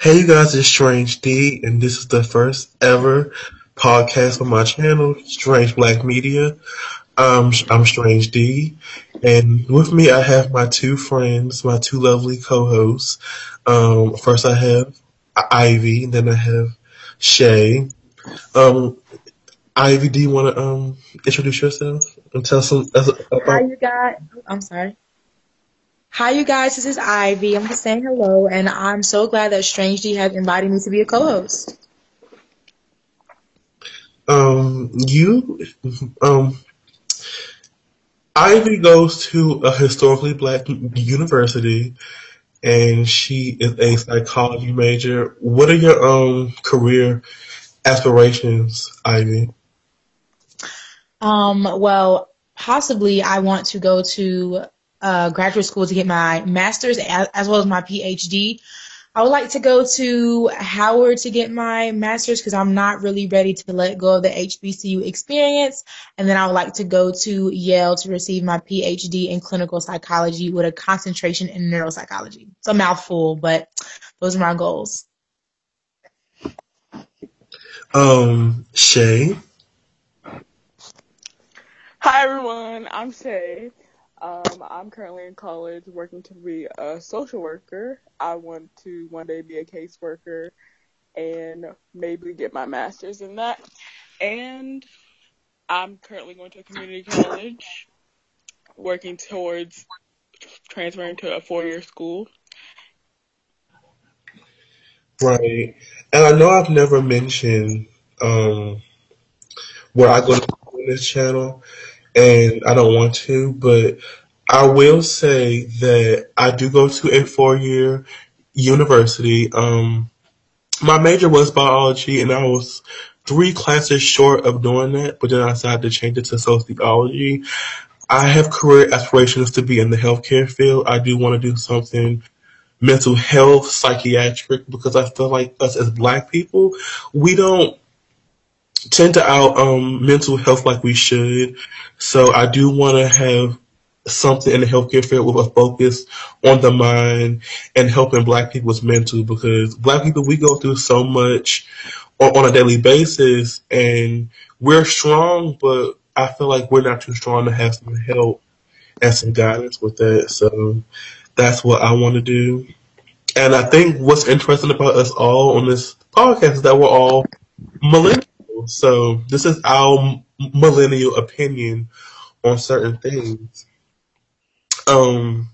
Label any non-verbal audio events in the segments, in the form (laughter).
Hey, you guys, it's Strange D, and this is the first ever podcast on my channel, Strange Black Media. Um, I'm Strange D, and with me I have my two friends, my two lovely co-hosts. Um, first I have Ivy, and then I have Shay. Um, Ivy, do you want to um introduce yourself and tell some about? Hi, you guys. I'm sorry. Hi, you guys. This is Ivy. I'm just saying hello, and I'm so glad that Strange D has invited me to be a co-host. Um, you, um, Ivy goes to a historically black university, and she is a psychology major. What are your um career aspirations, Ivy? Um, well, possibly I want to go to uh, graduate school to get my master's as, as well as my PhD. I would like to go to Howard to get my master's because I'm not really ready to let go of the HBCU experience. And then I would like to go to Yale to receive my PhD in clinical psychology with a concentration in neuropsychology. It's a mouthful, but those are my goals. Um, Shay. Hi everyone, I'm Shay. Um, I'm currently in college working to be a social worker. I want to one day be a caseworker and maybe get my master's in that. And I'm currently going to a community college working towards transferring to a four year school. Right. And I know I've never mentioned um, where I go to on this channel, and I don't want to, but I will say that I do go to a four year university. Um, my major was biology, and I was three classes short of doing that, but then I decided to change it to sociology. I have career aspirations to be in the healthcare field. I do want to do something mental health, psychiatric, because I feel like us as black people, we don't tend to our um, mental health like we should. So I do want to have something in the healthcare field with a focus on the mind and helping black people's mental because black people we go through so much on, on a daily basis and we're strong but I feel like we're not too strong to have some help and some guidance with that. So that's what I want to do. And I think what's interesting about us all on this podcast is that we're all millennials. So this is our millennial opinion on certain things. Um,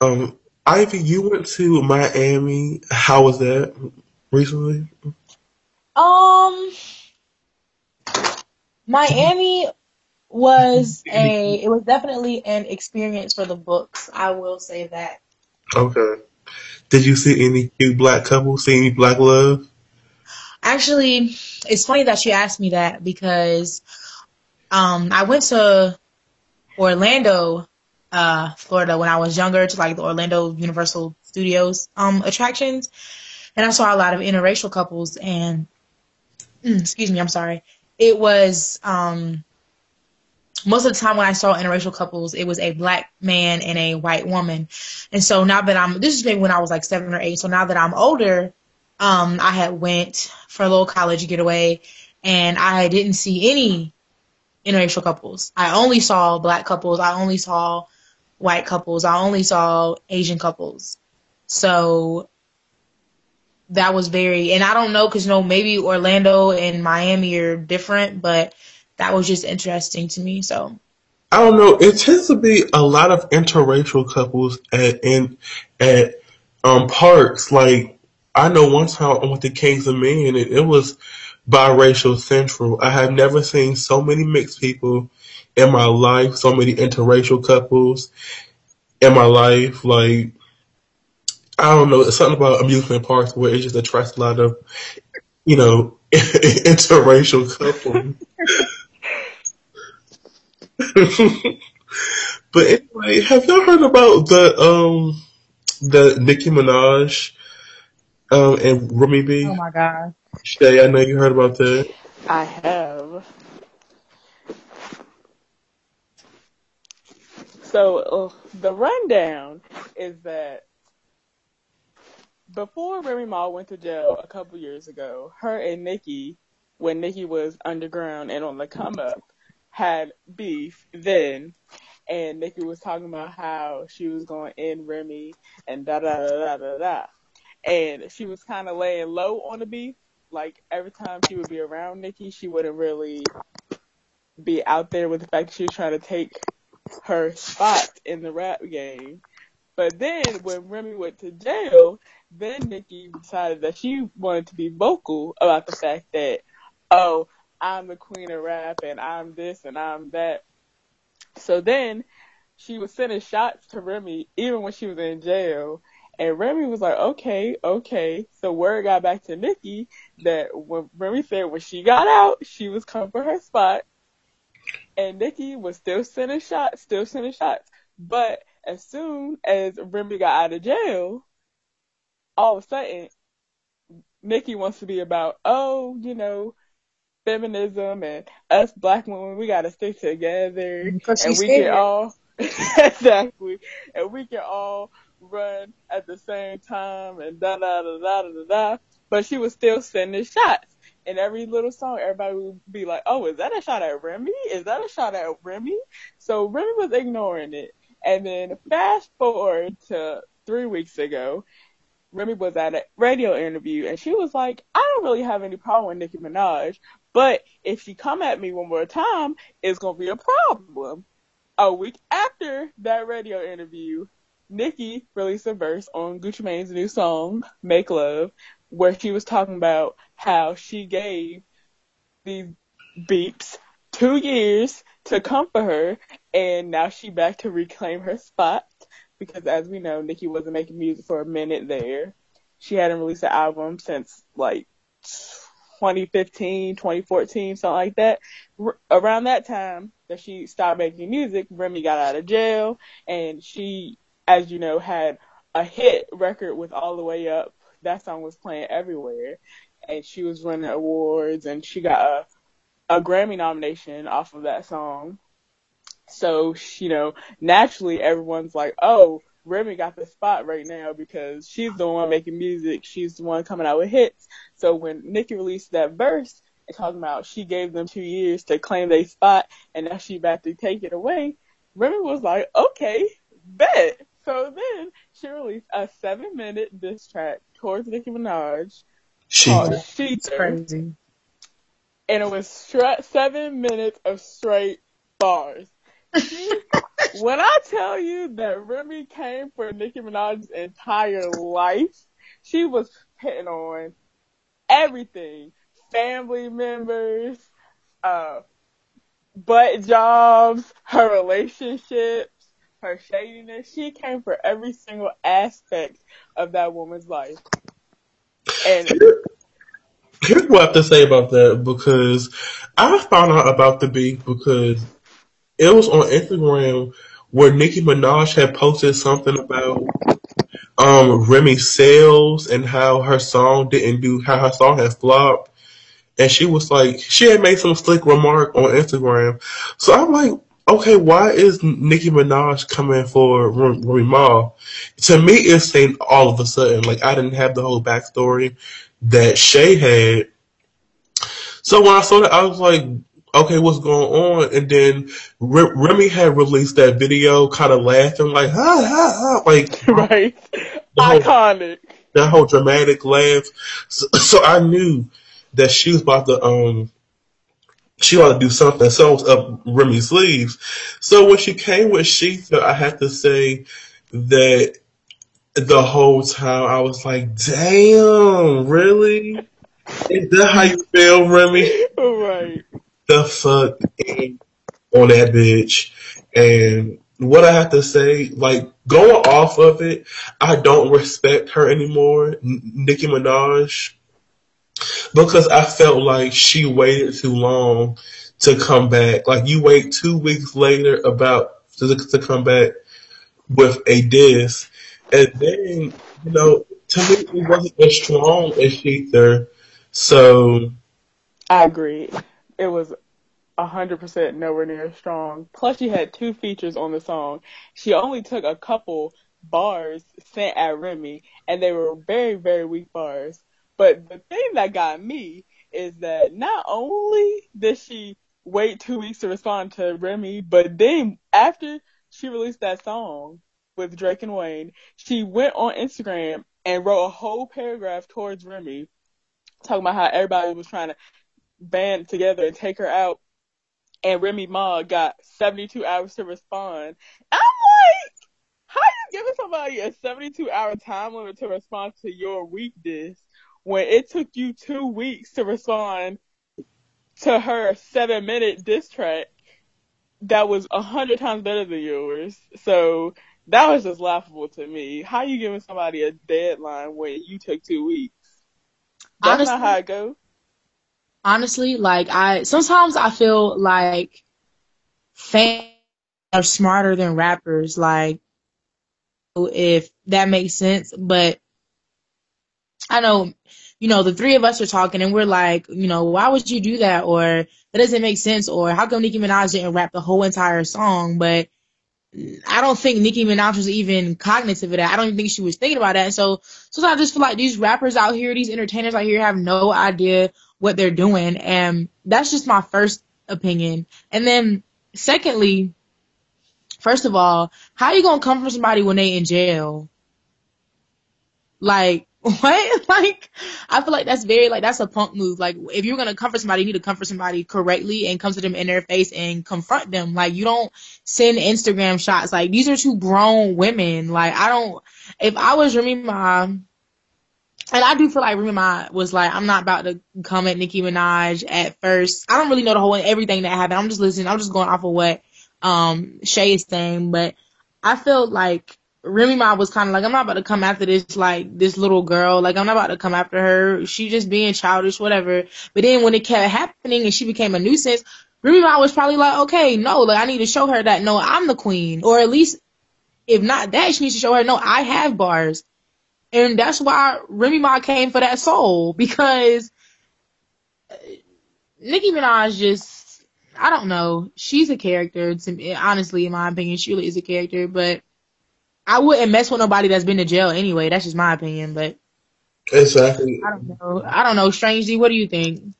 um, Ivy, you went to Miami. How was that recently? Um, Miami was a it was definitely an experience for the books. I will say that. Okay. Did you see any cute black couples? See any black love? Actually, it's funny that you asked me that because um, I went to Orlando, uh, Florida when I was younger to like the Orlando Universal Studios um, attractions, and I saw a lot of interracial couples. And excuse me, I'm sorry. It was um, most of the time when I saw interracial couples, it was a black man and a white woman. And so now that I'm, this is maybe when I was like seven or eight. So now that I'm older, um, I had went for a little college getaway and I didn't see any interracial couples. I only saw black couples. I only saw white couples. I only saw Asian couples. So that was very, and I don't know, cause you know, maybe Orlando and Miami are different, but that was just interesting to me. So I don't know. It tends to be a lot of interracial couples at in at um parks. Like I know one time I went to Kings Dominion and it was biracial central. I have never seen so many mixed people in my life, so many interracial couples in my life. Like I don't know, it's something about amusement parks where it just attracts a lot of, you know, (laughs) interracial couples. (laughs) but anyway, have y'all heard about the um the Nicki Minaj um and Remy B? Oh my god. Shay, I know you heard about that. I have. So uh, the rundown is that before Remy Ma went to jail a couple years ago, her and Nicki, when Nicki was underground and on the come up, had beef then. And Nicki was talking about how she was going in Remy and da da da da da da. And she was kind of laying low on the beef. Like every time she would be around Nicki, she wouldn't really be out there with the fact that she was trying to take her spot in the rap game. But then when Remy went to jail, then Nicki decided that she wanted to be vocal about the fact that, oh, I'm the queen of rap and I'm this and I'm that. So then she was sending shots to Remy even when she was in jail. And Remy was like, okay, okay. So word got back to Nicki that when Remy said when she got out, she was coming for her spot. And Nicki was still sending shots, still sending shots. But as soon as Remy got out of jail, all of a sudden, Nicki wants to be about, oh, you know, feminism and us black women, we gotta stick together and we can all (laughs) exactly, and we can all run at the same time and da da da da da da. But she was still sending shots. And every little song, everybody would be like, "Oh, is that a shot at Remy? Is that a shot at Remy?" So Remy was ignoring it. And then fast forward to three weeks ago, Remy was at a radio interview and she was like, I don't really have any problem with Nicki Minaj, but if she come at me one more time, it's gonna be a problem. A week after that radio interview, Nicki released a verse on Gucci Mane's new song, Make Love, where she was talking about how she gave these beeps two years to come for her and now she back to reclaim her spot because as we know, Nicki wasn't making music for a minute there. She hadn't released an album since like 2015, 2014, something like that. R- around that time that she stopped making music, Remy got out of jail and she, as you know, had a hit record with All the Way Up. That song was playing everywhere and she was winning awards and she got a, a Grammy nomination off of that song. So, you know, naturally everyone's like, oh, Remy got the spot right now because she's the one making music. She's the one coming out with hits. So when Nicki released that verse and talking about she gave them two years to claim their spot and now she about to take it away, Remy was like, okay, bet. So then she released a seven minute diss track towards Nicki Minaj She called It's crazy. And it was stra- seven minutes of straight bars. (laughs) When I tell you that Remy came for Nicki Minaj's entire life, she was hitting on everything. Family members, uh, butt jobs, her relationships, her shadiness. She came for every single aspect of that woman's life. And Here's what I have to say about that because I found out about the beef because it was on Instagram where Nicki Minaj had posted something about um Remy's sales and how her song didn't do how her song had flopped. And she was like, she had made some slick remark on Instagram. So I'm like, okay, why is Nicki Minaj coming for Remy Ma? To me, it's saying all of a sudden, like I didn't have the whole backstory that Shay had. So when I saw that, I was like, okay, what's going on? And then Re- Remy had released that video, kind of laughing, like, ha ha ha, like (laughs) right, whole iconic. that whole dramatic laugh. So, so I knew that she was about to um she ought to do something. So was up Remy's sleeves. So when she came with Shether, I have to say that the whole time I was like, damn, really? Is that how you feel, Remy? (laughs) right. The fuck on that bitch. And what I have to say, like going off of it, I don't respect her anymore, N- Nicki Minaj, because I felt like she waited too long to come back. Like you wait two weeks later about to, to come back with a diss, and then you know to me it wasn't as strong as Shether. So I agree. It was hundred percent nowhere near strong. Plus, she had two features on the song. She only took a couple bars sent at Remy, and they were very, very weak bars. But the thing that got me is that not only did she wait two weeks to respond to Remy, but then after she released that song with Drake and Wayne, she went on Instagram and wrote a whole paragraph towards Remy, talking about how everybody was trying to band together and take her out. And Remy Ma got 72 hours to respond. I'm like, how you giving somebody a 72 hour time limit to respond to your weakness when it took you two weeks to respond to her seven minute diss track that was a hundred times better than yours. So that was just laughable to me. How you giving somebody a deadline when you took two weeks? That's honestly, not how it goes. Honestly, like I sometimes I feel like fans are smarter than rappers. Like if that makes sense, but I know you know, the three of us are talking and we're like, you know, why would you do that? Or that doesn't make sense. Or how come Nicki Minaj didn't rap the whole entire song? But I don't think Nicki Minaj was even cognitive of that. I don't even think she was thinking about that. So sometimes I just feel like these rappers out here, these entertainers out here have no idea what they're doing. And that's just my first opinion. And then secondly, first of all, how you gonna come for somebody when they in jail? Like, (laughs) what? Like, I feel like that's very like that's a punk move. Like, if you're gonna comfort somebody, you need to comfort somebody correctly and come to them in their face and confront them. Like, you don't send Instagram shots. Like, these are two grown women. Like, I don't. If I was Remy Ma, and I do feel like Remy Ma was like, I'm not about to come at Nicki Minaj at first. I don't really know the whole everything that happened. I'm just listening. I'm just going off of what um Shay is saying, but I feel like Remy Ma was kind of like, I'm not about to come after this, like, this little girl. Like, I'm not about to come after her. She just being childish, whatever. But then when it kept happening and she became a nuisance, Remy Ma was probably like, okay, no, like, I need to show her that, no, I'm the queen. Or at least, if not that, she needs to show her, no, I have bars. And that's why Remy Ma came for that soul. (laughs) Because uh, Nicki Minaj just, I don't know. She's a character. To me, honestly, in my opinion, she really is a character. But I wouldn't mess with nobody that's been to jail anyway. That's just my opinion, but exactly. I don't know. I don't know. Strangely, what do you think?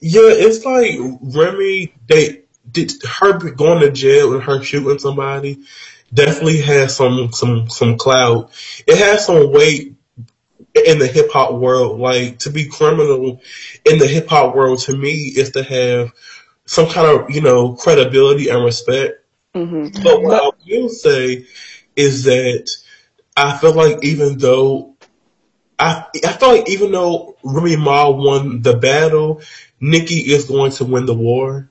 Yeah, it's like Remy. They did her going to jail and her shooting somebody definitely has some some some clout. It has some weight in the hip hop world. Like to be criminal in the hip hop world to me is to have some kind of you know credibility and respect. Mm-hmm. But what I will say is that I feel like even though I I feel like even though Remy Ma won the battle, Nicki is going to win the war.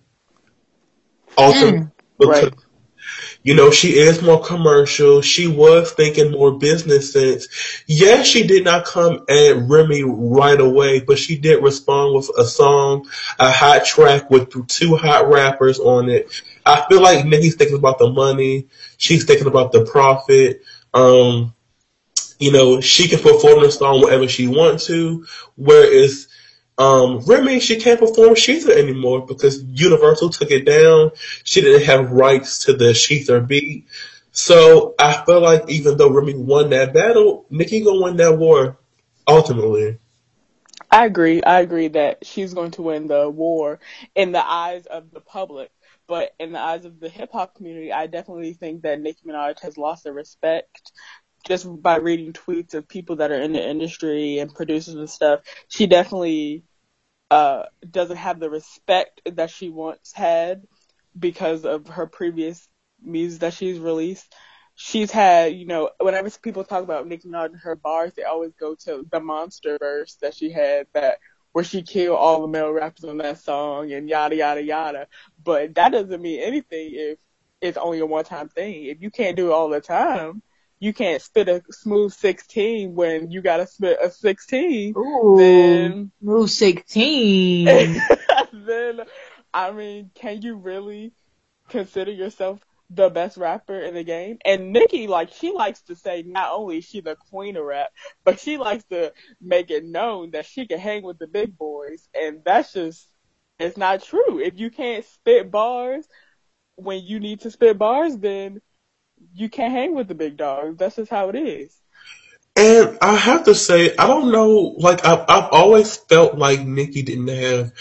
Also, mm, because right. you know she is more commercial. She was thinking more business sense. Yes, she did not come at Remy right away, but she did respond with a song, a hot track with two hot rappers on it. I feel like Nicki's thinking about the money. She's thinking about the profit. Um, you know, she can perform the song whenever she wants to. Whereas um, Remy, she can't perform Shether anymore because Universal took it down. She didn't have rights to the Shether beat. So I feel like even though Remy won that battle, Nicki gonna win that war ultimately. I agree. I agree that she's going to win the war in the eyes of the public. But in the eyes of the hip hop community, I definitely think that Nicki Minaj has lost the respect just by reading tweets of people that are in the industry and producers and stuff. She definitely uh, doesn't have the respect that she once had because of her previous music that she's released. She's had, you know, whenever people talk about Nicki Minaj and her bars, they always go to the monster verse that she had that where she killed all the male rappers on that song and yada yada yada. But that doesn't mean anything if it's only a one time thing. If you can't do it all the time, you can't spit a smooth sixteen when you gotta spit a sixteen. Ooh, then smooth sixteen. (laughs) then I mean, can you really consider yourself the best rapper in the game. And Nicki, like, she likes to say not only she the queen of rap, but she likes to make it known that she can hang with the big boys. And that's just, it's not true. If you can't spit bars when you need to spit bars, then you can't hang with the big dogs. That's just how it is. And I have to say, I don't know, like, I've, I've always felt like Nicki didn't have,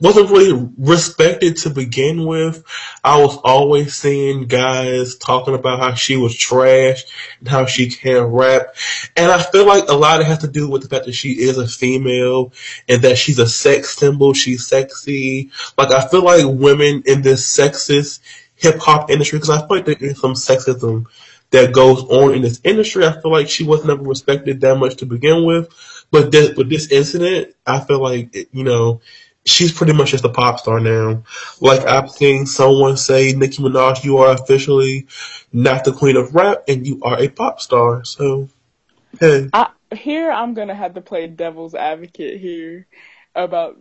wasn't really respected to begin with. I was always seeing guys talking about how she was trash and how she can't rap. And I feel like a lot of it has to do with the fact that she is a female and that she's a sex symbol. She's sexy. Like, I feel like women in this sexist hip hop industry, because I feel like there is some sexism that goes on in this industry. I feel like she was never respected that much to begin with. But this, with this incident, I feel like, you know, she's pretty much just a pop star now. Like I've seen someone say, Nicki Minaj, you are officially not the queen of rap and you are a pop star. So, hey. I, here I'm gonna have to play devil's advocate here about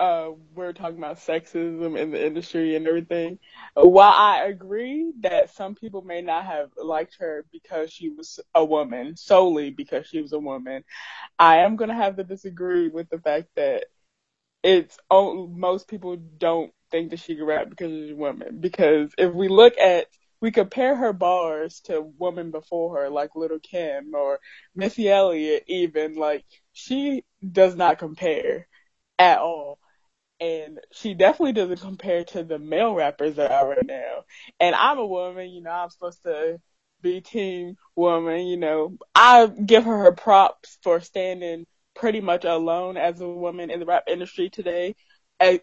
uh, we're talking about sexism in the industry and everything. While I agree that some people may not have liked her because she was a woman, solely because she was a woman, I am going to have to disagree with the fact that it's most people don't think that she can rap because she's a woman. Because if we look at we compare her bars to women before her, like Lil' Kim or Missy Elliott, even like she does not compare at all and she definitely doesn't (laughs) compare to the male rappers that are right now. And I'm a woman, you know, I'm supposed to be team woman, you know. I give her her props for standing pretty much alone as a woman in the rap industry today, at,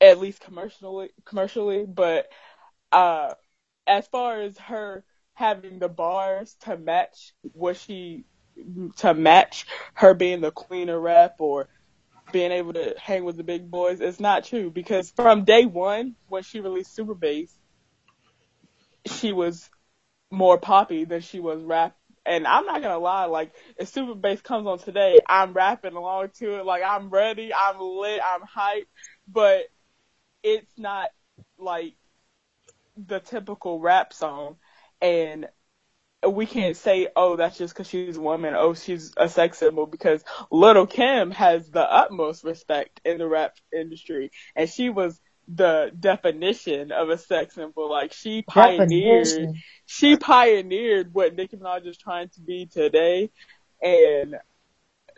at least commercially, commercially. But uh, as far as her having the bars to match what she to match her being the queen of rap or being able to hang with the big boys. It's not true because from day one, when she released Super Bass, she was more poppy than she was rap. And I'm not gonna lie, like if Super Bass comes on today, I'm rapping along to it. Like I'm ready, I'm lit, I'm hyped, but it's not like the typical rap song. And we can't say, oh, that's just because she's a woman. Oh, she's a sex symbol because Lil' Kim has the utmost respect in the rap industry, and she was the definition of a sex symbol. Like she pioneered, definition. she pioneered what Nicki Minaj is trying to be today, and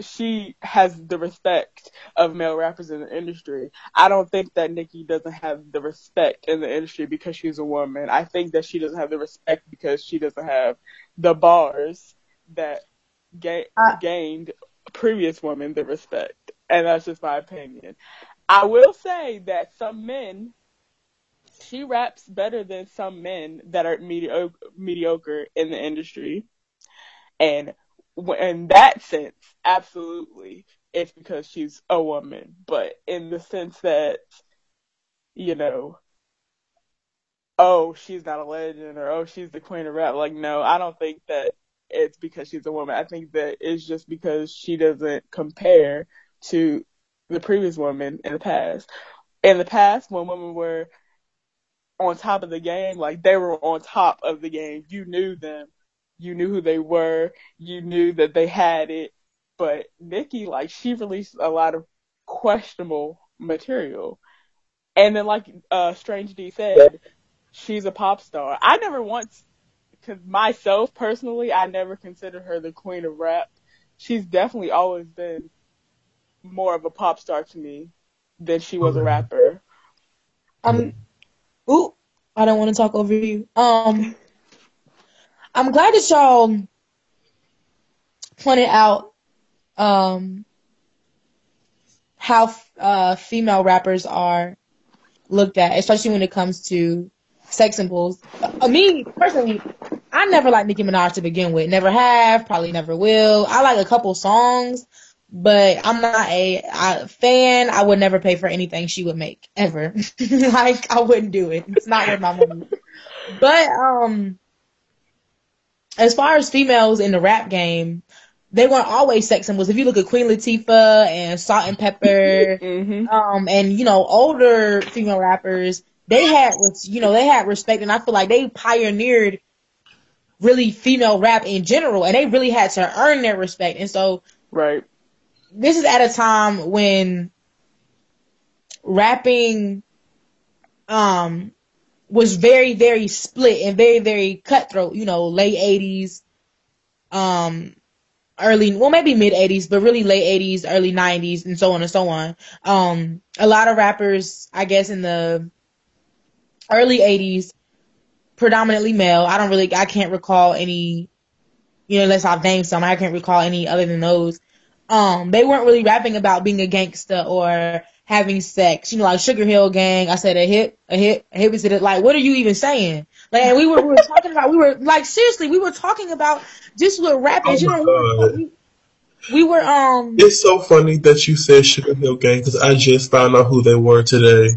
she has the respect of male rappers in the industry. I don't think that Nicki doesn't have the respect in the industry because she's a woman. I think that she doesn't have the respect because she doesn't have the bars that ga- uh, gained previous women the respect. And that's just my opinion. I will say that some men, she raps better than some men that are mediocre, mediocre in the industry. And in that sense, absolutely, it's because she's a woman. But in the sense that, you know, oh, she's not a legend or oh, she's the queen of rap, like, no, I don't think that it's because she's a woman. I think that it's just because she doesn't compare to the previous woman in the past. In the past, when women were on top of the game, like they were on top of the game, you knew them you knew who they were, you knew that they had it. But Nicki, like, she released a lot of questionable material. And then, like uh, Strange D said, she's a pop star. I never once, cause myself personally, I never considered her the queen of rap. She's definitely always been more of a pop star to me than she was a rapper. Um, ooh, I don't want to talk over you. Um, I'm glad that y'all pointed out um, how uh, female rappers are looked at, especially when it comes to sex symbols. Uh, me personally, I never liked Nicki Minaj to begin with. Never have, probably never will. I like a couple songs, but I'm not a, a fan. I would never pay for anything she would make ever. (laughs) like I wouldn't do it. It's not worth my money. But um, as far as females in the rap game, they weren't always sex symbols. If you look at Queen Latifah and Salt-N-Pepa, (laughs) mm-hmm. um, and you know older female rappers, they had you know they had respect, and I feel like they pioneered really female rap in general, and they really had to earn their respect. And so, right, this is at a time when rapping, um, was very, very split and very, very cutthroat, you know, late 80s, um, early, well, maybe mid 80s, but really late 80s, early 90s, and so on and so on. Um, a lot of rappers, I guess, in the early 80s, predominantly male. I don't really, I can't recall any, you know, unless I've named some, I can't recall any other than those. Um, they weren't really rapping about being a gangster or having sex. You know, like Sugar Hill Gang. I said a hit, a hit, a hit. Was it like, what are you even saying? Like, and we were, we were talking about, we were like, seriously, we were talking about just with rappers. Oh you my know, we, we were, um, It's so funny that you said Sugar Hill Gang because I just found out who they were today.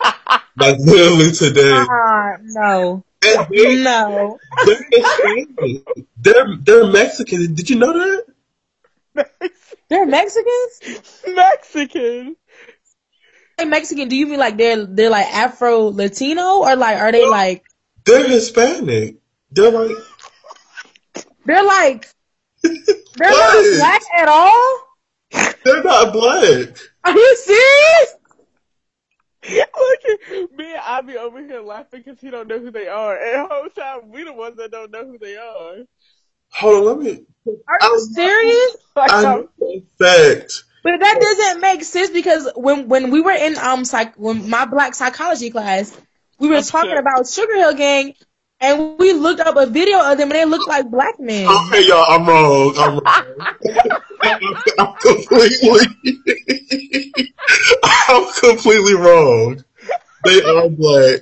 (laughs) like literally today. uh, no, they, no. they're They're they're Mexican. Did you know that? They're Mexicans? Mexican. Hey, Mexican, do you mean like they're, they're like Afro Latino or like, are they like, They're Hispanic. They're like they're like, (laughs) they're What? not black at all? they're not black. Are you serious? Look (laughs) at me and I be over here laughing because he don't know who they are. And the whole time we the ones that don't know who they are. Hold on, let me. Are you I'm- serious? Like, I I'm- know for fact. But that doesn't make sense because when when we were in um psych when my black psychology class, we were That's talking good. about Sugar Hill Gang, and we looked up a video of them and they looked like black men. Okay, y'all, I'm wrong. I'm wrong. (laughs) I'm completely. (laughs) I'm completely wrong. They are black.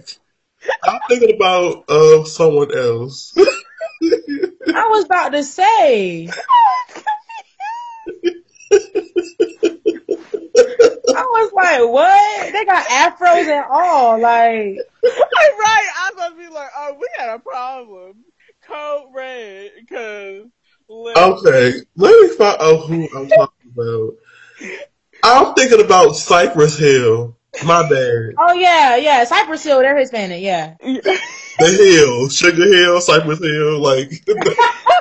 I'm thinking about uh someone else. I was about to say. (laughs) I was like, what? They got afros and all. Like, (laughs) right. I was about to be like, oh, we got a problem. Code red, because. Okay, let me find out who I'm talking about. I'm thinking about Cypress Hill. My bad. oh yeah, yeah, Cypress Hill, they're Hispanic, yeah. The Hill, Sugar Hill, Cypress Hill, like. (laughs) (laughs)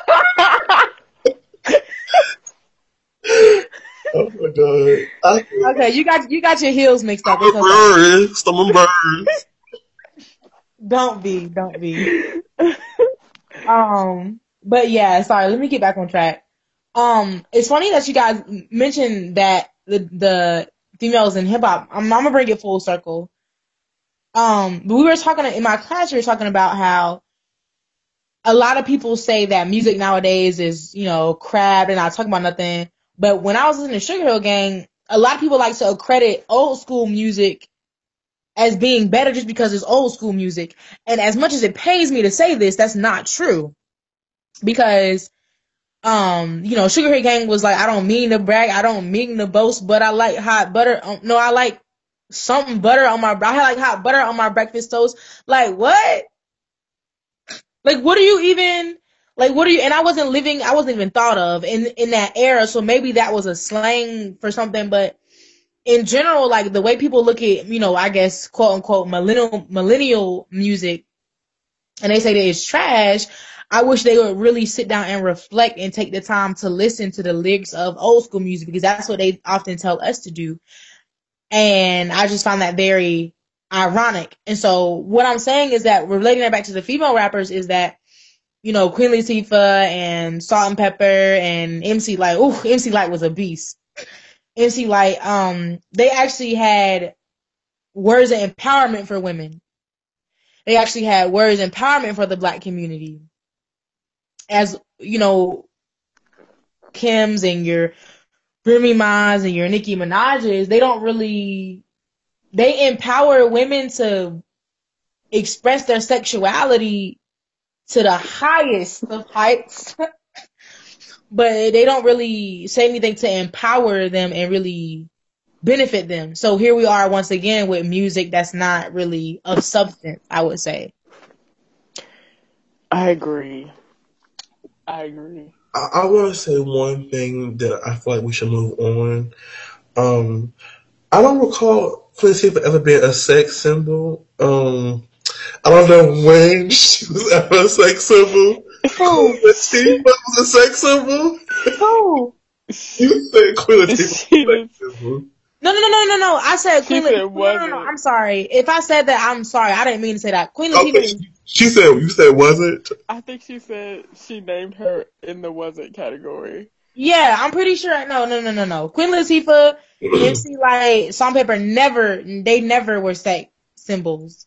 oh my god. I, Okay, you got you got your heels mixed up. I'm It's okay. embarrassed. I'm embarrassed. Don't be, don't be. Um, but yeah, sorry. Let me get back on track. Um, it's funny that you guys mentioned that the the females in hip hop. I'm, I'm gonna bring it full circle. Um, but we were talking in my class. We were talking about how a lot of people say that music nowadays is you know crap and not talking about nothing. But when I was listening to Sugar Hill Gang, a lot of people like to accredit old school music as being better just because it's old school music. And as much as it pains me to say this, that's not true. Because, um, you know, Sugar Hill Gang was like, I don't mean to brag, I don't mean to boast, but I like hot butter. Um, no, I like something butter on my, I like hot butter on my breakfast toast. Like, what? Like, what are you even, like, what are you, and I wasn't living, I wasn't even thought of in, in that era, so maybe that was a slang for something, but in general, like the way people look at, you know, I guess quote unquote millennial millennial music, and they say that it's trash. I wish they would really sit down and reflect and take the time to listen to the lyrics of old school music because that's what they often tell us to do. And I just found that very ironic. And so what I'm saying is that relating that back to the female rappers is that, you know, Queen Latifah and Salt-N-Pepa and MC Lyte. Ooh, MC Lyte was a beast. MC Lyte, um, they actually had words of empowerment for women. They actually had words of empowerment for the black community. As, you know, Kim's and your Remy Ma's and your Nicki Minaj's, they don't really, they empower women to express their sexuality to the highest of heights. but they don't really say anything to empower them and really benefit them. So here we are once again with music that's not really of substance, I would say. I agree. I agree. I, I want to say one thing that I feel like we should move on. Um, I don't recall Queen Latifah ever being a sex symbol. Um, I don't know when (laughs) she was ever a sex symbol. Who? Queen Latifah was a sex symbol. Who? (laughs) You said Queen Latifah was She a sex symbol. No, no, no, no, no, no. I said She Queen said Latifah. it No, no, no. I'm sorry. If I said that, I'm sorry. I didn't mean to say that. Queen Latifah. Okay, is- she said you said was it? I think she said she named her in the wasn't category. Yeah, I'm pretty sure. No, no, no, no, no. Queen Latifah, (clears throat) MC Lyte, Salt and Pepper never. They never were sex symbols.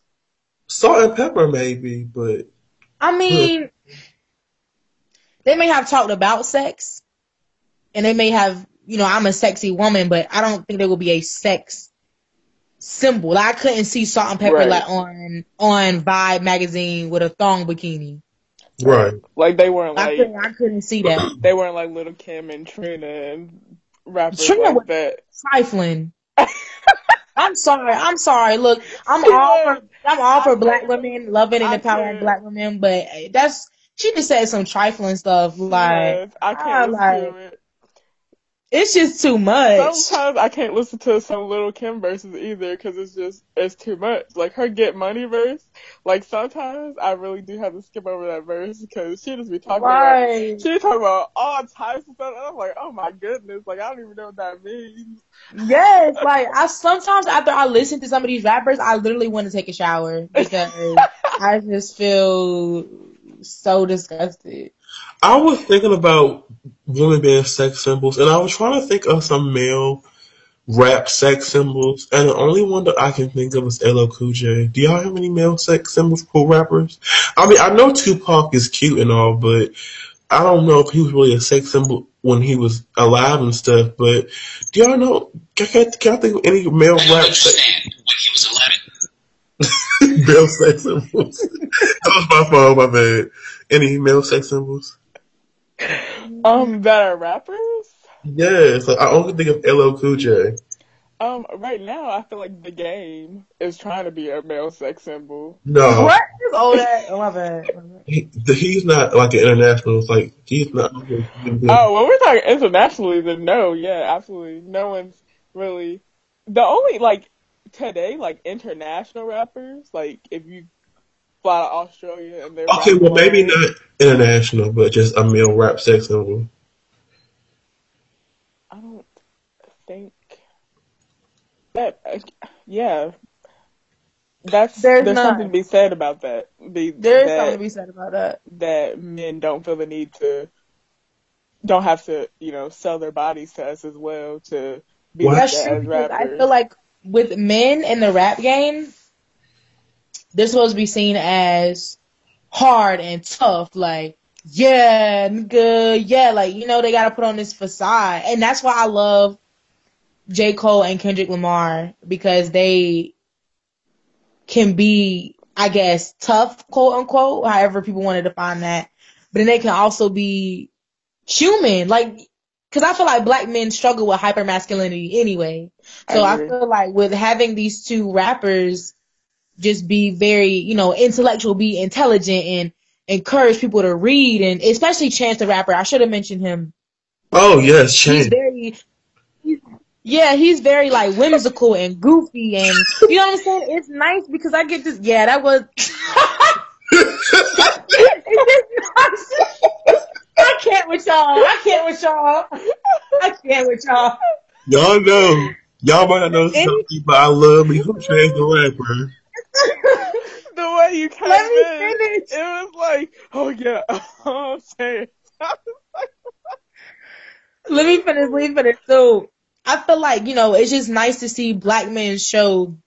Salt-N-Pepa maybe, but I mean, they may have talked about sex, and they may have, you know, I'm a sexy woman, but I don't think there will be a sex symbol. Like, I couldn't see Salt-N-Pepa Right. like on on Vibe magazine with a thong bikini. right. Like they weren't I like couldn't, I couldn't see that. they weren't like Lil' Kim and Trina and rappers Trina like was- that. Trifling. I'm sorry. I'm sorry. Look, I'm all for I'm all for black women loving and I empowering black women, but that's she just said some trifling stuff like Yes, I I can't listen like-. It's just too much. Sometimes I can't listen to some Lil' Kim verses either because it's just it's too much. Like her Get Money verse, like sometimes I really do have to skip over that verse because she just be talking about she be talking about all types of stuff, and I'm like, oh my goodness, like I don't even know what that means. Yes, like I sometimes after I listen to some of these rappers, I literally want to take a shower because (laughs) I just feel so disgusted. I was thinking about women being sex symbols, and I was trying to think of some male rap sex symbols, and the only one that I can think of is LL Cool J. Do y'all have any male sex symbols for rappers? I mean, I know Tupac is cute and all, but I don't know if he was really a sex symbol when he was alive and stuff. But do y'all know? Can, can, I think of any male I rap sex, when he was 11. (laughs) male sex symbols? (laughs) that was my fault, my bad. Any male sex symbols? Um, that are rappers. Yes, I only think of LL Cool J. Um, right now I feel like the game is trying to be a male sex symbol. No, What is all that? Oh my bad. He, he's not like an international. It's like he's not. Oh, when we're talking internationally, then no, yeah, absolutely. No one's really the only like today, like international rappers. Like if you fly to Australia and they're Okay, well rapping maybe not international, but just a male rap sex symbol. I don't think that. Uh, yeah, that's There's there's, something to be said about that. The, There is that, something to be said about that. that men don't feel the need to don't have to you know sell their bodies to us as well to be What? That's that true as because I feel like with men in the rap game, they're supposed to be seen as hard and tough, like yeah, good, yeah, like you know they gotta put on this facade, and that's why I love J Cole and Kendrick Lamar because they can be, I guess, tough, quote unquote, however people want to define that, but then they can also be human, like. Cause I feel like black men struggle with hyper masculinity anyway. So I I, feel like with having these two rappers just be very, you know, intellectual, be intelligent and encourage people to read and especially Chance the Rapper. I should have mentioned him. Oh yes, Chance. He's very he's, yeah, he's very like whimsical and goofy and you know what I'm saying? It's nice because I get this yeah, that was it's just nice. I can't with y'all. I can't with y'all. I can't with y'all. y'all know, y'all might not know something, but I love me some Chance the Rapper. The way you came Let me in, finish. it was like, oh yeah, (laughs) I'm saying. let me finish, let me finish. So I feel like, you know, it's just nice to see black men show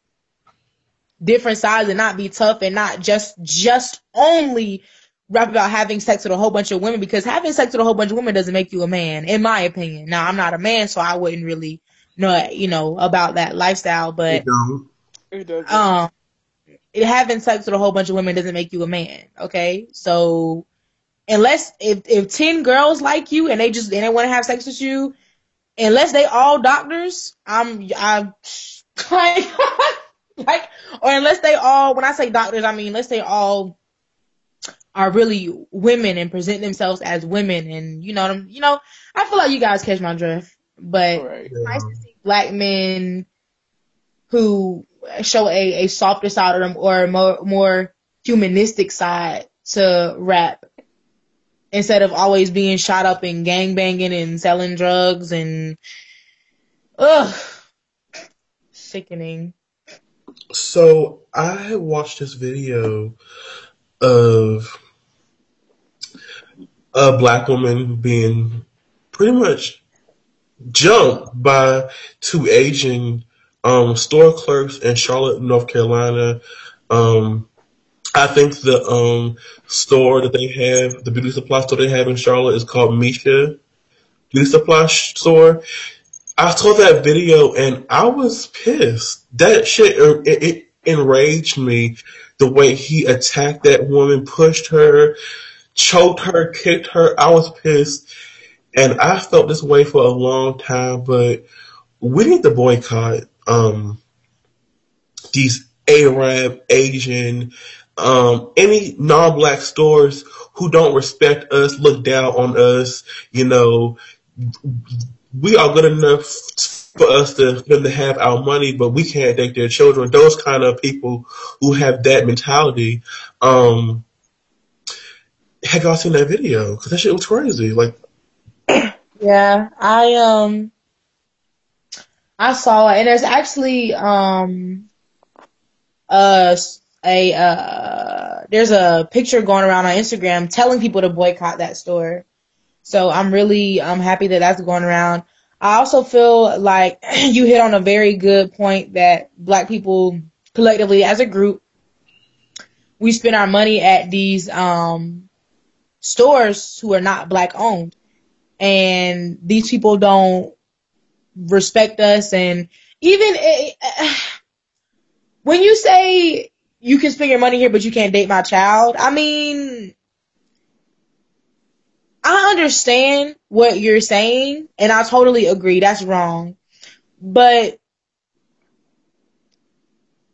different sides and not be tough and not just just only rap about having sex with a whole bunch of women because having sex with a whole bunch of women doesn't make you a man, in my opinion. Now I'm not a man, so I wouldn't really know you know about that lifestyle, but You know, It doesn't. um it, having sex with a whole bunch of women doesn't make you a man okay so unless if if 10 girls like you and they just and they want to have sex with you unless they all doctors i'm i'm (laughs) like (laughs) like or unless they all when i say doctors i mean unless they all are really women and present themselves as women and you know what I'm, you know i feel like you guys catch my drift but right. it's nice to see black men who show a, a softer side or a more, more humanistic side to rap instead of always being shot up and gang banging and selling drugs and ugh sickening. So I watched this video of a black woman being pretty much jumped by two Asian um, store clerks in Charlotte, North Carolina. Um, I think the um, store that they have, the beauty supply store they have in Charlotte, is called Misha Beauty Supply Store. I saw that video and I was pissed. That shit it, it enraged me. The way he attacked that woman, pushed her, choked her, kicked her. I was pissed, and I felt this way for a long time. But we need to boycott um, these Arab, Asian, um, any non-black stores who don't respect us, look down on us. You know, we are good enough for us to them to have our money, but we can't take their children. Those kind of people who have that mentality. Um, have y'all seen that video? Because that shit was crazy. Like, Yeah, I um I saw it, and there's actually um a a uh there's a picture going around on Instagram telling people to boycott that store. So I'm really I'm happy that that's going around. I also feel like (clears throat) you hit on a very good point that black people collectively as a group we spend our money at these um stores who are not black owned and these people don't respect us and even eh, (sighs) when you say you can spend your money here but you can't date my child i mean i understand what you're saying and i totally agree that's wrong but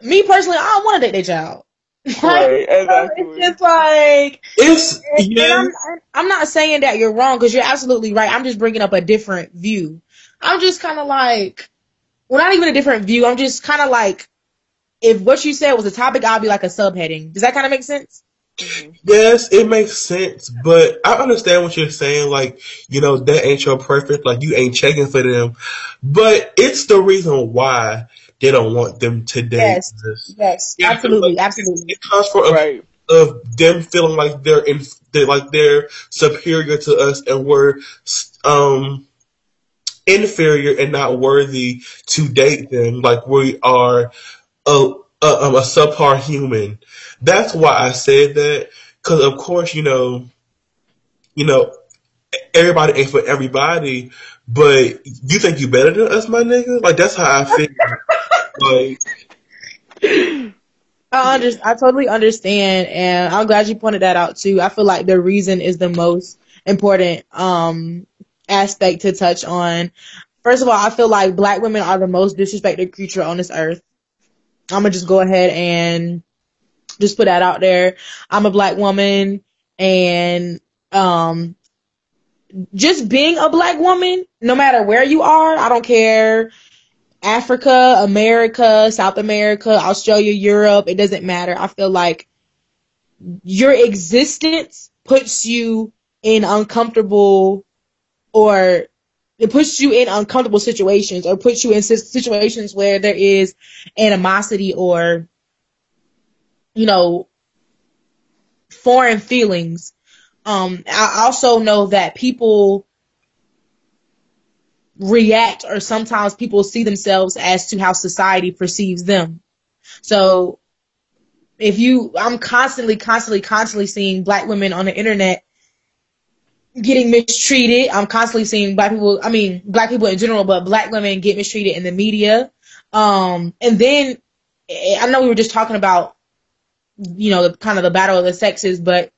me personally i don't want to date their child (laughs) Right, exactly. it's just like it's and, and yeah, I'm I'm not saying that you're wrong because you're absolutely right. I'm just bringing up a different view. I'm just kind of like, well, not even a different view. I'm just kind of like, if what you said was a topic, I'll be like a subheading. Does that kind of make sense? Mhm. yes, it makes sense. But I understand what you're saying. Like, you know, that ain't your perfect. Like, you ain't checking for them. But it's the reason why they don't want them to date. Yes. Yes, Yeah, absolutely, like, absolutely. It comes from Right. of them feeling like they're in, they're like they're superior to us and we're um inferior and not worthy to date them. Like we are a a, a subpar human. That's why I said that. Because of course, you know, you know, everybody ain't for everybody. But you think you better than us, my nigga? Like that's how I feel. like I under, I totally understand, and I'm glad you pointed that out too. I feel like the reason is the most important um aspect to touch on. First of all, I feel like black women are the most disrespected creature on this earth. I'm gonna just go ahead and just put that out there. I'm a black woman, and um, just being a black woman, no matter where you are, I don't care. Africa, America, South America, Australia, Europe, it doesn't matter. I feel like your existence puts you in uncomfortable or it puts you in uncomfortable situations or puts you in situations where there is animosity or you know foreign feelings. Um i also know that people react or sometimes people see themselves as to how society perceives them. So if you i'm constantly constantly constantly seeing black women on the internet getting mistreated. I'm constantly seeing black people i mean black people in general but black women get mistreated in the media. Um and then eh, i know we were just talking about you know the kind of the battle of the sexes but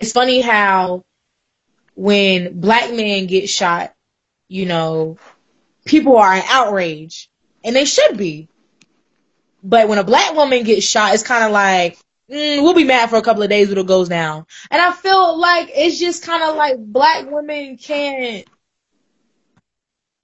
it's funny how when black men get shot you know people are in outrage and they should be. But when a black woman gets shot, it's kind of like, mm, we'll be mad for a couple of days when it goes down. And I feel like it's just kind of like black women can't.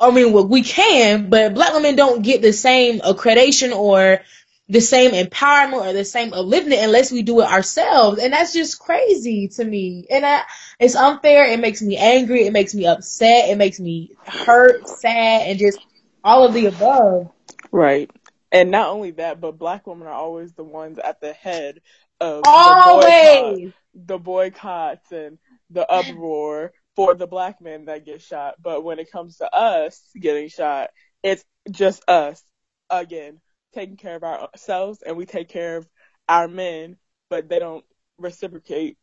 I mean, well, we can, but black women don't get the same accreditation or the same empowerment or the same upliftment unless we do it ourselves. And that's just crazy to me. And I, it's unfair. It makes me angry. It makes me upset. It makes me hurt, sad, and just all of the above. Right. And not only that, but black women are always the ones at the head of Always. the boycott, the boycotts and the uproar for the black men that get shot. But when it comes to us getting shot, it's just us again taking care of ourselves and we take care of our men, but they don't reciprocate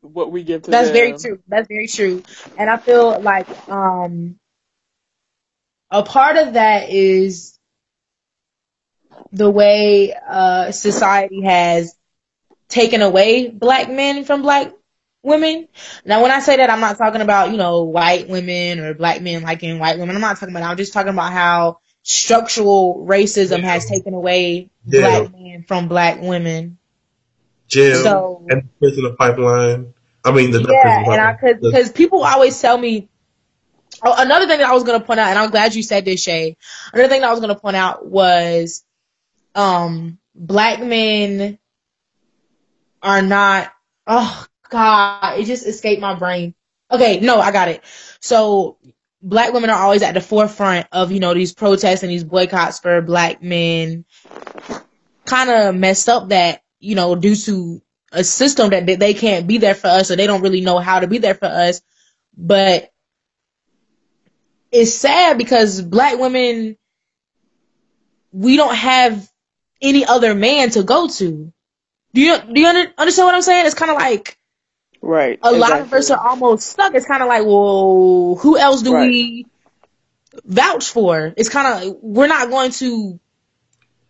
what we give to them. That's them. very true. That's very true. And I feel like um a part of that is the way uh society has taken away black men from black women. Now when I say that I'm not talking about, you know, white women or black men liking white women. I'm not talking about I'm just talking about how structural racism has taken away Yeah. black men from black women. Jail So and prisoner pipeline. I mean, the yeah, and because people always tell me. Oh, another thing that I was gonna point out, and I'm glad you said this, Shay. Another thing that I was gonna point out was, um, black men are not. Oh God, it just escaped my brain. Okay, no, I got it. So black women are always at the forefront of you know these protests and these boycotts for black men. Kind of messed up that you know due to a system that they- can't be there for us or they don't really know how to be there for us. But it's sad because black women, we don't have any other man to go to. Do you do you under, understand what I'm saying? It's kind of like Right. a lot of us are almost stuck. It's kind of like, well, who else do Right. we vouch for? It's kind of we're not going to.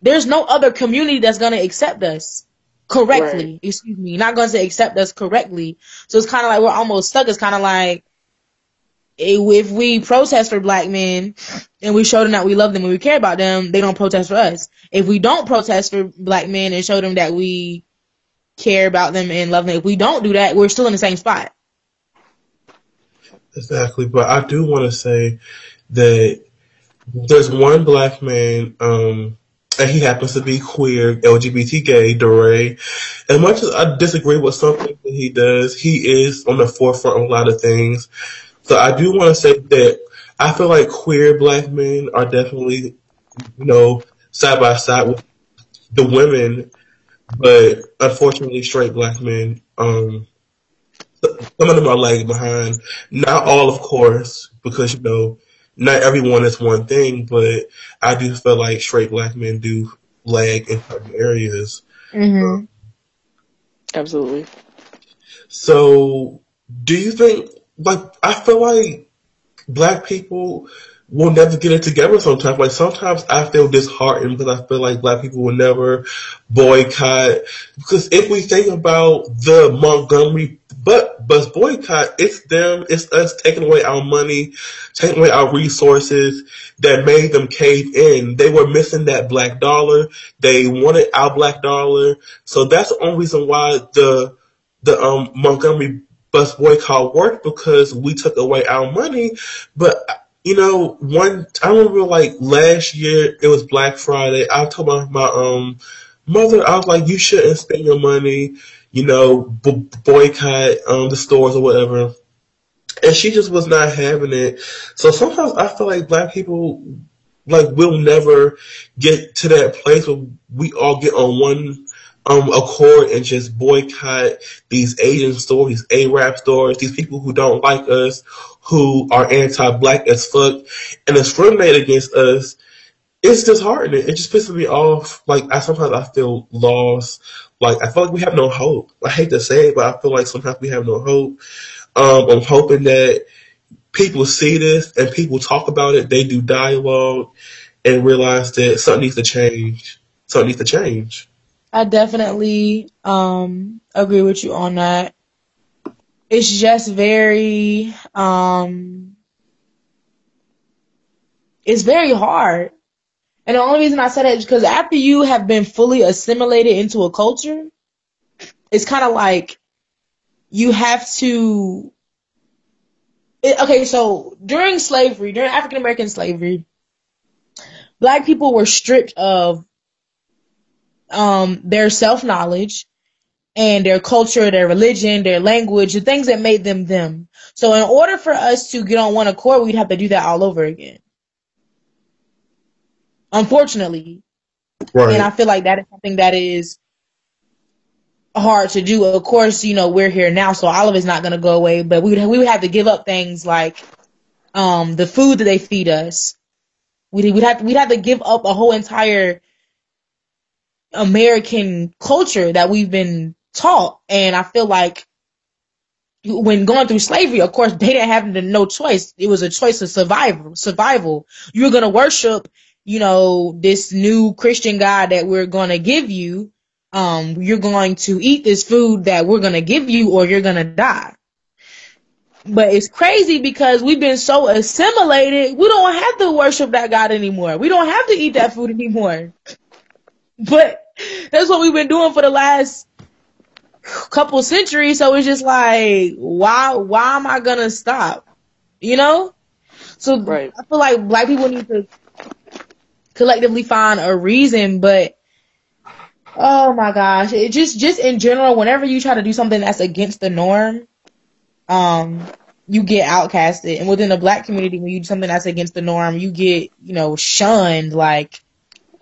There's no other community that's going to accept us correctly. Excuse me, not going to accept us correctly. So it's kind of like we're almost stuck. It's kind of like if we protest for black men and we show them that we love them and we care about them, they don't protest for us. If we don't protest for black men and show them that we care about them and love them, if we don't do that, we're still in the same spot. Exactly, but I do want to say that there's one black man, um, and he happens to be queer, LGBT gay, DeRay. As much as I disagree with something that he does, he is on the forefront of a lot of things. So I do want to say that I feel like queer black men are definitely, you know, side by side with the women, but unfortunately, straight black men, um, some of them are lagging behind. Not all, of course, because you know, not everyone is one thing, but I do feel like straight black men do lag in certain areas. Mm-hmm. Absolutely. So, do you think, like, I feel like black people will never get it together sometimes. Like, sometimes I feel disheartened because I feel like black people will never boycott. Because if we think about the Montgomery but bus boycott, it's them, it's us taking away our money, taking away our resources that made them cave in. They were missing that black dollar. They wanted our black dollar. So that's the only reason why the the um Montgomery bus boycott worked because we took away our money. But you know, one I remember like last year it was Black Friday. I told my my um mother I was like, you shouldn't spend your money, you know, b- boycott um the stores or whatever. And she just was not having it. So sometimes I feel like black people like we'll never get to that place where we all get on one um accord and just boycott these Asian stores, these Arab stores, these people who don't like us, who are anti-black as fuck, and discriminate against us. It's disheartening. It just pisses me off. Like I sometimes I feel lost. Like I feel like we have no hope. I hate to say it, but I feel like sometimes we have no hope. Um, I'm hoping that people see this and people talk about it. They do dialogue and realize that something needs to change. Something needs to change. I definitely um agree with you on that. It's just very um it's very hard. And the only reason I said that is because after you have been fully assimilated into a culture, it's kind of like you have to. It, okay, so during slavery, during African American slavery, black people were stripped of um, their self knowledge and their culture, their religion, their language, the things that made them them. So in order for us to get on one accord, we'd have to do that all over again. unfortunately. Right. And I feel like that is something that is hard to do. Of course, you know, we're here now, so all of it's not going to go away, but we would, we would have to give up things like, um, the food that they feed us. We'd, we'd have we'd have to give up a whole entire American culture that we've been taught. And I feel like when going through slavery, of course, they didn't have no choice. It was a choice of survival. Survival. You're gonna worship, you know, this new Christian God that we're gonna give you. Um, you're going to eat this food that we're gonna give you, or you're gonna die. But it's crazy because we've been so assimilated, we don't have to worship that God anymore. We don't have to eat that food anymore. But that's what we've been doing for the last couple centuries. So it's just like, why, why am I gonna stop? You know? So Right. I feel like black people need to collectively find a reason, but oh my gosh, it just, just in general, whenever you try to do something that's against the norm, um, you get outcasted. And within the black community, when you do something that's against the norm, you get, you know, shunned, like,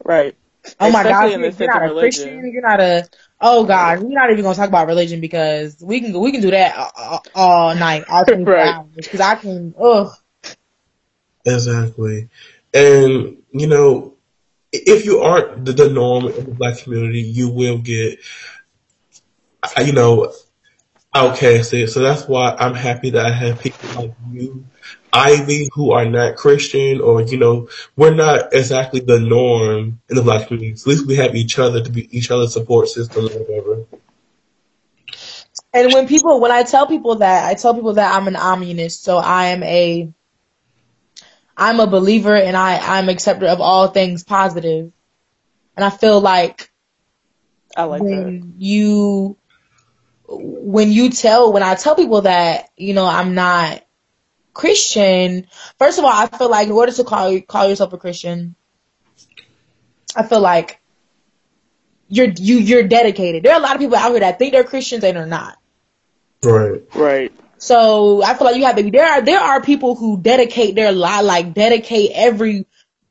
Right. Oh my Especially gosh, in you're, the you're sense not a religion. Christian. You're not a. Oh God, we're not even gonna talk about religion because we can we can do that all, all night, all 24 (laughs) Right. hours. Because I can. Ugh. Exactly. And, you know, if you aren't the, the norm in the black community, you will get, uh, you know, outcasted. So that's why I'm happy that I have people like you, Ivy, who are not Christian or, you know, we're not exactly the norm in the black community. So at least we have each other to be each other's support system or whatever. And when people, when I tell people that, I tell people that I'm an omnionist. So I am a, I'm a believer and I I'm acceptor of all things positive. And I feel like I like that. you when you tell when I tell people that you know I'm not Christian, first of all, I feel like in order to call call yourself a Christian, I feel like you're you you're dedicated. There are a lot of people out here that think they're Christians and they're not. Right. Right. So I feel like you have to be there are there are people who dedicate their life like dedicate every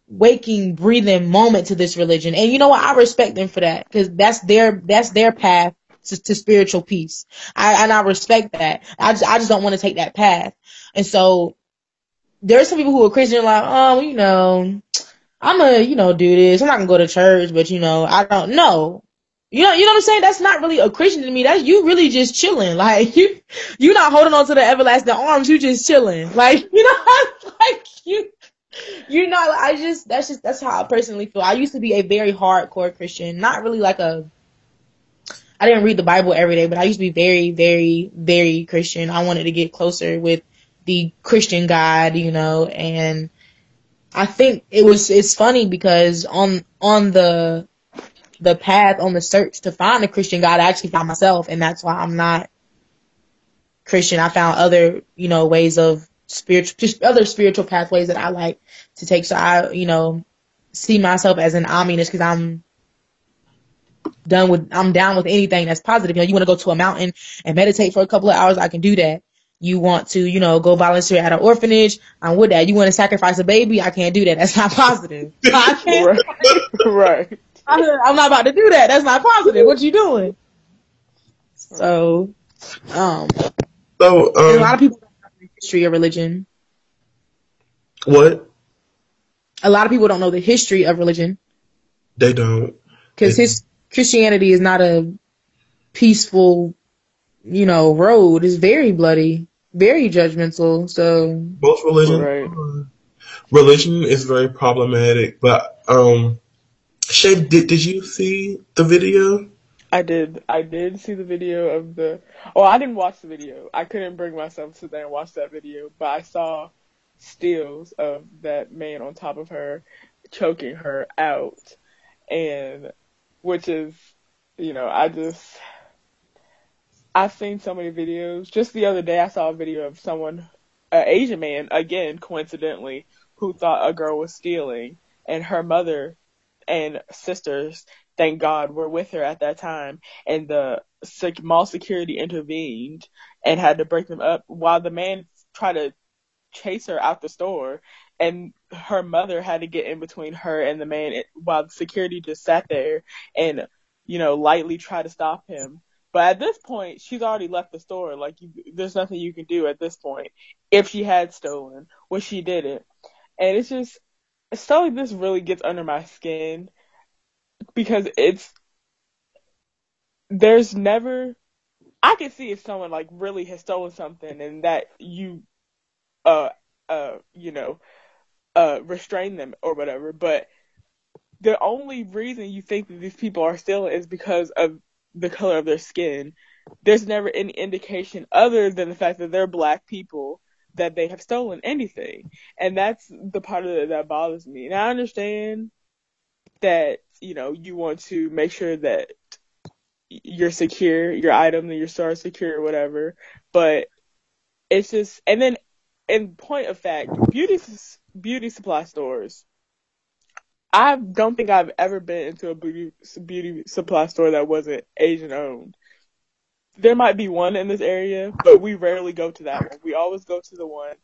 waking breathing moment to this religion and you know what I respect them for that because that's their that's their path to, to spiritual peace I and I respect that I just I just don't want to take that path and so there are some people who are Christian like oh you know I'm gonna you know do this I'm not gonna go to church but you know I don't know you know, you know what I'm saying? That's not really a Christian to me. That's you really just chilling. (laughs) Like you, you're not holding on to the everlasting arms. You just chilling. (laughs) Like you know, (laughs) like you, you're not. I just that's just that's how I personally feel. I used to be a very hardcore Christian, not really like a. I didn't read the Bible every day, but I used to be very, very, very Christian. I wanted to get closer with the Christian God, you know, and I think it was it's funny because on on the the path on the search to find a Christian God, I actually found myself, and that's why I'm not Christian. I found other, you know, ways of spiritual, just other spiritual pathways that I like to take. So I, you know, see myself as an omnionist because I'm done with, I'm down with anything that's positive. You know, you want to go to a mountain and meditate for a couple of hours, I can do that. You want to, you know, go volunteer at an orphanage, I'm with that. You want to sacrifice a baby, I can't do that. That's not positive. (laughs) I can't. Right. (laughs) right. I'm not about to do that. That's not positive. What you doing? So, um, So, and a lot um, of people don't know the history of religion. what? A lot of people don't know the history of religion They don't. because his Christianity is not a peaceful, you know, road. It's very bloody, very judgmental. So, Most religion, Right. religion is very problematic. But um, Shay, did did you see the video? I did. I did see the video of the. Oh, I didn't watch the video. I couldn't bring myself to sit there and watch that video, but I saw stills of that man on top of her choking her out, and which is, you know, I just. I've seen so many videos. Just the other day, I saw a video of someone, an Asian man, again, coincidentally, who thought a girl was stealing, and her mother and sisters, thank God, were with her at that time, and the sec- mall security intervened and had to break them up while the man tried to chase her out the store, and her mother had to get in between her and the man while the security just sat there and you know lightly try to stop him. But at this point, she's already left the store. Like, you, there's nothing you can do at this point if she had stolen, which she didn't. And it's just stuff like this really gets under my skin because it's there's never I can see if someone like really has stolen something and that you uh uh you know uh restrain them or whatever, but the only reason you think that these people are stealing is because of the color of their skin. There's never any indication other than the fact that they're black people that they have stolen anything. And that's the part of it that bothers me. And I understand that, you know, you want to make sure that you're secure, your item, that your store is secure or whatever. But it's just, and then in point of fact, beauty, beauty supply stores, I don't think I've ever been into a beauty, beauty supply store that wasn't Asian owned there might be one in this area, but we rarely go to that one. We always go to the one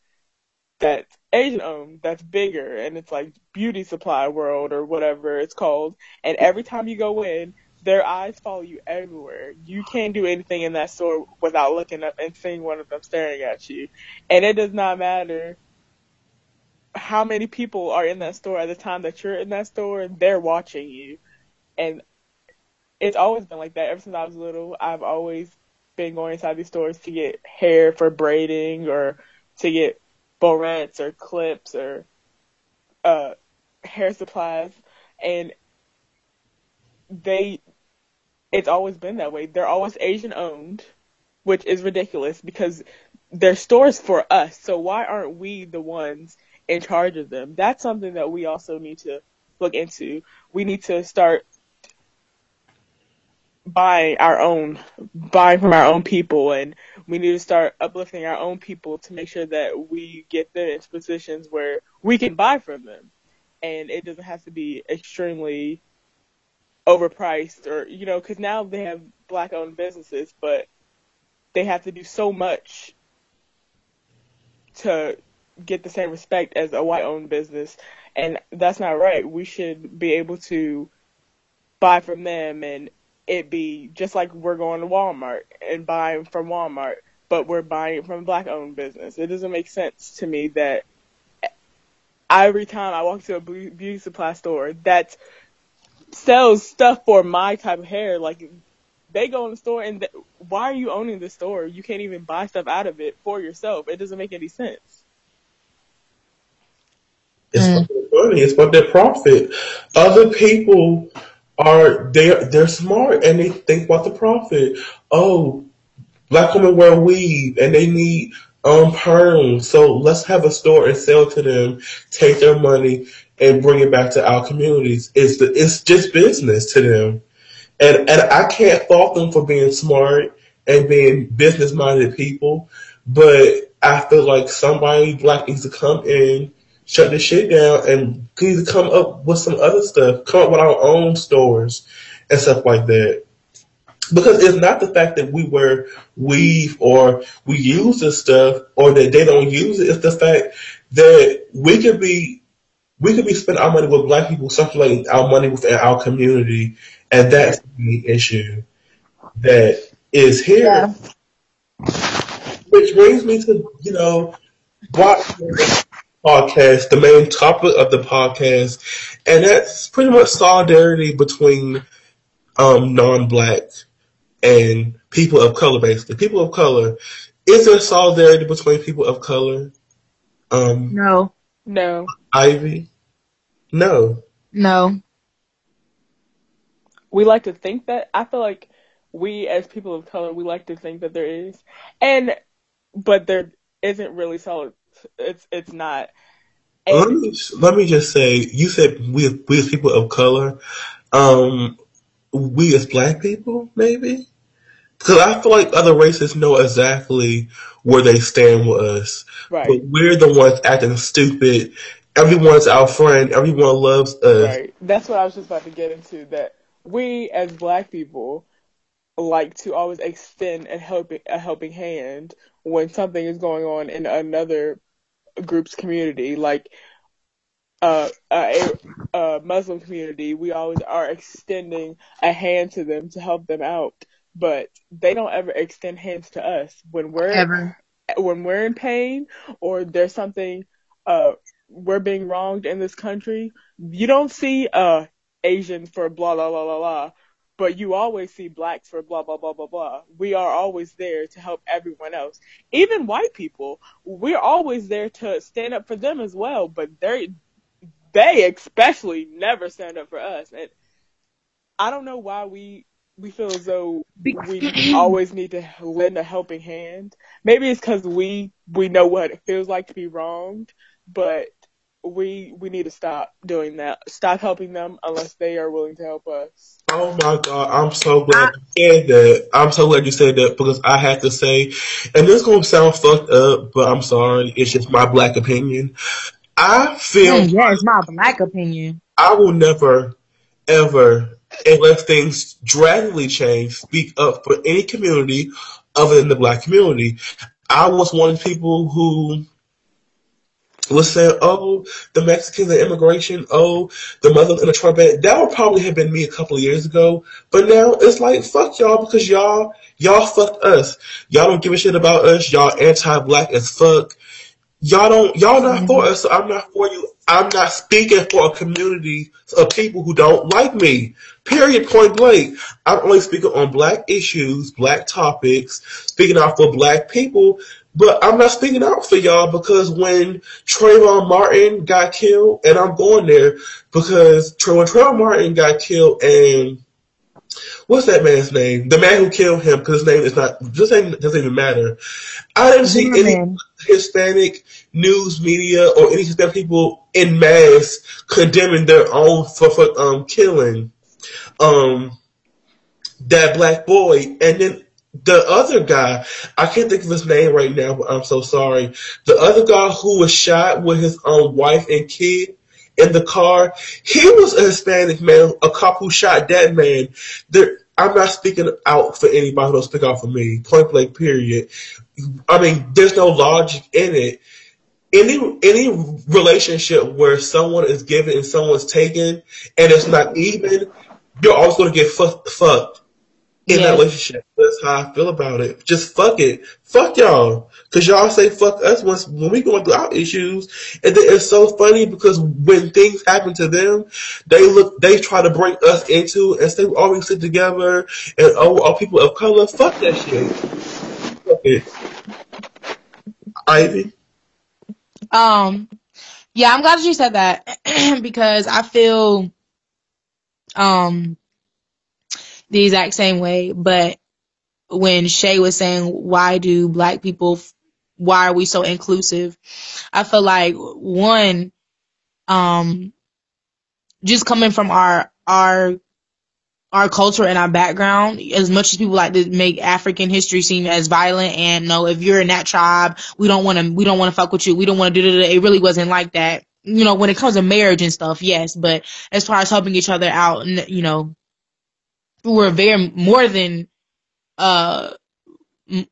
that's Asian owned, that's bigger, and it's like Beauty Supply World or whatever it's called. And every time you go in, their eyes follow you everywhere. You can't do anything in that store without looking up and seeing one of them staring at you. And it does not matter how many people are in that store at the time that you're in that store, they're watching you. And it's always been like that ever since I was little. I've always been going inside these stores to get hair for braiding or to get barrettes or clips or uh, hair supplies, and they it's always been that way. They're always Asian owned, which is ridiculous because they're stores for us. So why aren't we the ones in charge of them? That's something that we also need to look into. We need to start buying our own, buying from our own people, and we need to start uplifting our own people to make sure that we get them in positions where we can buy from them, and it doesn't have to be extremely overpriced or you know because now they have black owned businesses, but they have to do so much to get the same respect as a white owned business, and that's not right. We should be able to buy from them and it be just like we're going to Walmart and buying from Walmart, but we're buying from a black owned business. It doesn't make sense to me that every time I walk to a beauty supply store that sells stuff for my type of hair, like they go in the store and th- why are you owning the store? You can't even buy stuff out of it for yourself. It doesn't make any sense. It's mm. funny. It's about their profit. Other people are they they're smart and they think about the profit. Oh, black women wear weave and they need um perms, so let's have a store and sell to them, take their money and bring it back to our communities. It's the it's just business to them. And and I can't fault them for being smart and being business minded people, but I feel like somebody black needs to come in shut this shit down and either come up with some other stuff, come up with our own stores and stuff like that. Because it's not the fact that we wear weave or we use this stuff or that they don't use it. It's the fact that we could be, we could be spending our money with black people, circulating our money within our community. And that's the issue that is here. Yeah. Which brings me to, you know, why podcast, the main topic of the podcast, and that's pretty much solidarity between um, non-black and people of color, basically. People of color. Is there solidarity between people of color? Um, no. No. Ivy? No. No. We like to think that. I feel like we, as people of color, we like to think that there is, and but there isn't really solid it's it's not. And let me let me just say, you said we we as people of color, um, we as black people, maybe. Because I feel like other races know exactly where they stand with us, right. but we're the ones acting stupid. Everyone's our friend. Everyone loves us. Right. That's what I was just about to get into. That we as black people like to always extend a helping a helping hand when something is going on in another group's community, like uh, a, a Muslim community, we always are extending a hand to them to help them out, but they don't ever extend hands to us when we're Ever. when we're in pain or there's something uh we're being wronged in this country. You don't see uh Asian for blah blah blah blah blah, but you always see blacks for blah blah blah blah blah. We are always there to help everyone else, even white people. We're always there to stand up for them as well, but they they especially never stand up for us. And I don't know why we we feel as though we (clears throat) always need to lend a helping hand. Maybe it's because we we know what it feels like to be wronged, but we we need to stop doing that. Stop helping them unless they are willing to help us. Oh my god, I'm so glad you said that. I'm so glad you said that because I have to say, and this gonna sound fucked up, but I'm sorry, it's just my black opinion. I feel Mm, yeah, it's my black opinion. I will never, ever, unless things drastically change, speak up for any community other than the black community. I was one of the people who was saying, oh, the Mexicans and immigration, oh, the Muslims and the Trump ban. That would probably have been me a couple of years ago. But now it's like, fuck y'all because y'all, y'all fucked us. Y'all don't give a shit about us. Y'all anti-black as fuck. Y'all don't, y'all not for mm-hmm. us, so I'm not for you. I'm not speaking for a community of people who don't like me. Period, point blank. I'm only speaking on black issues, black topics, speaking out for black people, but I'm not speaking out for y'all because when Trayvon Martin got killed, and I'm going there because when Trayvon Martin got killed and what's that man's name? The man who killed him, because his name is not, this name doesn't even matter. I didn't see any. Hispanic news media or any Hispanic people in mass condemning their own for, for um killing um that black boy and then the other guy I can't think of his name right now but I'm so sorry. The other guy who was shot with his own wife and kid in the car he was a Hispanic man a cop who shot that man. There I'm not speaking out for anybody who don't speak out for me point blank period. I mean there's no logic in it. Any any relationship where someone is given and someone's taken and it's not even, you're always gonna get fucked fucked in that relationship. That's how I feel about it. Just fuck it. Fuck y'all. Cause y'all say fuck us once when we going through our issues. And then it's so funny because when things happen to them, they look they try to bring us into and say we sit together and oh all people of color. Fuck that shit. Fuck it. Ivy. Um, yeah, I'm glad you said that (clears throat) because I feel um the exact same way. But when Shay was saying, why do black people, why are we so inclusive? I feel like one, um, just coming from our, our, our culture and our background, as much as people like to make African history seem as violent and no, if you're in that tribe, we don't want to, we don't want to fuck with you. We don't want to do that. It really wasn't like that. You know, when it comes to marriage and stuff, yes, but as far as helping each other out, you know, we were very more than uh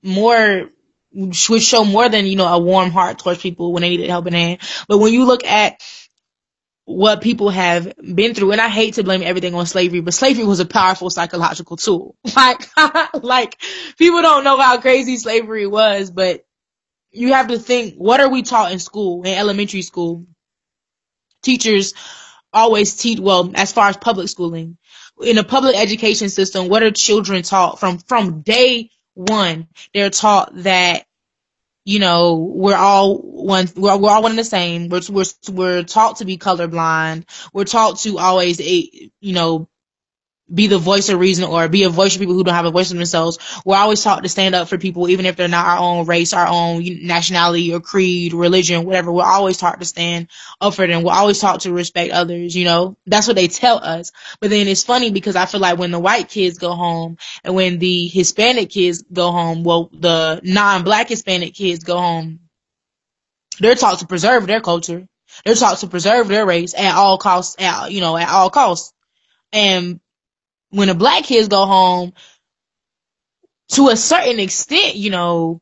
more would show more than you know a warm heart towards people when they needed help helping hand. But when you look at what people have been through, and I hate to blame everything on slavery, but slavery was a powerful psychological tool. (laughs) Like, (laughs) like people don't know how crazy slavery was, but you have to think: what are we taught in school, in elementary school? Teachers always teach well as far as public schooling in a public education system what are children taught from from day one? They're taught that you know we're all one we're, we're all one and the same. We're, we're we're taught to be colorblind. We're taught to always eh, you know be the voice of reason or be a voice for people who don't have a voice for themselves. We're always taught to stand up for people, even if they're not our own race, our own nationality or creed, religion, whatever. We're always taught to stand up for them. We're always taught to respect others, you know? That's what they tell us. But then it's funny because I feel like when the white kids go home and when the Hispanic kids go home, well, the non-black Hispanic kids go home, they're taught to preserve their culture. They're taught to preserve their race at all costs, at, you know, at all costs. And when the black kids go home, to a certain extent, you know,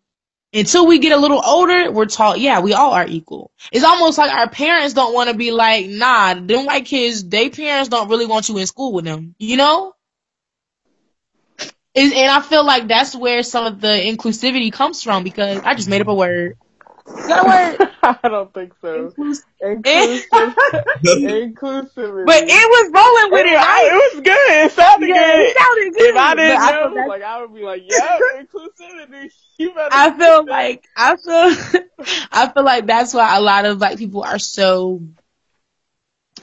until we get a little older, we're taught, yeah, we all are equal. It's almost like our parents don't want to be like, nah, them white kids, they parents don't really want you in school with them, you know? And and I feel like that's where some of the inclusivity comes from because I just made up a word. Is that a word? I don't think so. Inclus- Inclusive, inclusivity. But it was rolling with it, it, right? it was good. It sounded Yeah, good. it sounded good. If I didn't but I know, feel like I would be like, yeah, (laughs) inclusivity. You better. I feel like I feel (laughs) I feel like that's why a lot of black people are so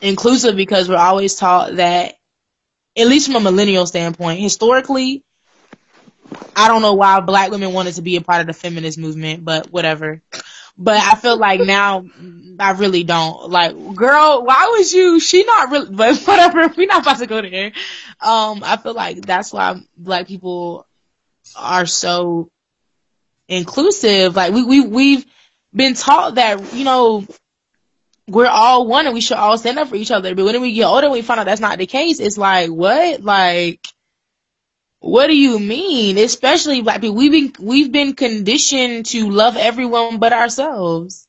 inclusive because we're always taught that at least from a millennial standpoint, historically, I don't know why black women wanted to be a part of the feminist movement, but whatever. But I feel like now I really don't. Like, girl, why was you she not really but (laughs) whatever, we're not about to go there. Um, I feel like that's why black people are so inclusive. Like we we we've been taught that, you know, we're all one and we should all stand up for each other. But when we get older, we find out that's not the case. It's like, what? Like, what do you mean? Especially black people. We've been, we've been conditioned to love everyone but ourselves.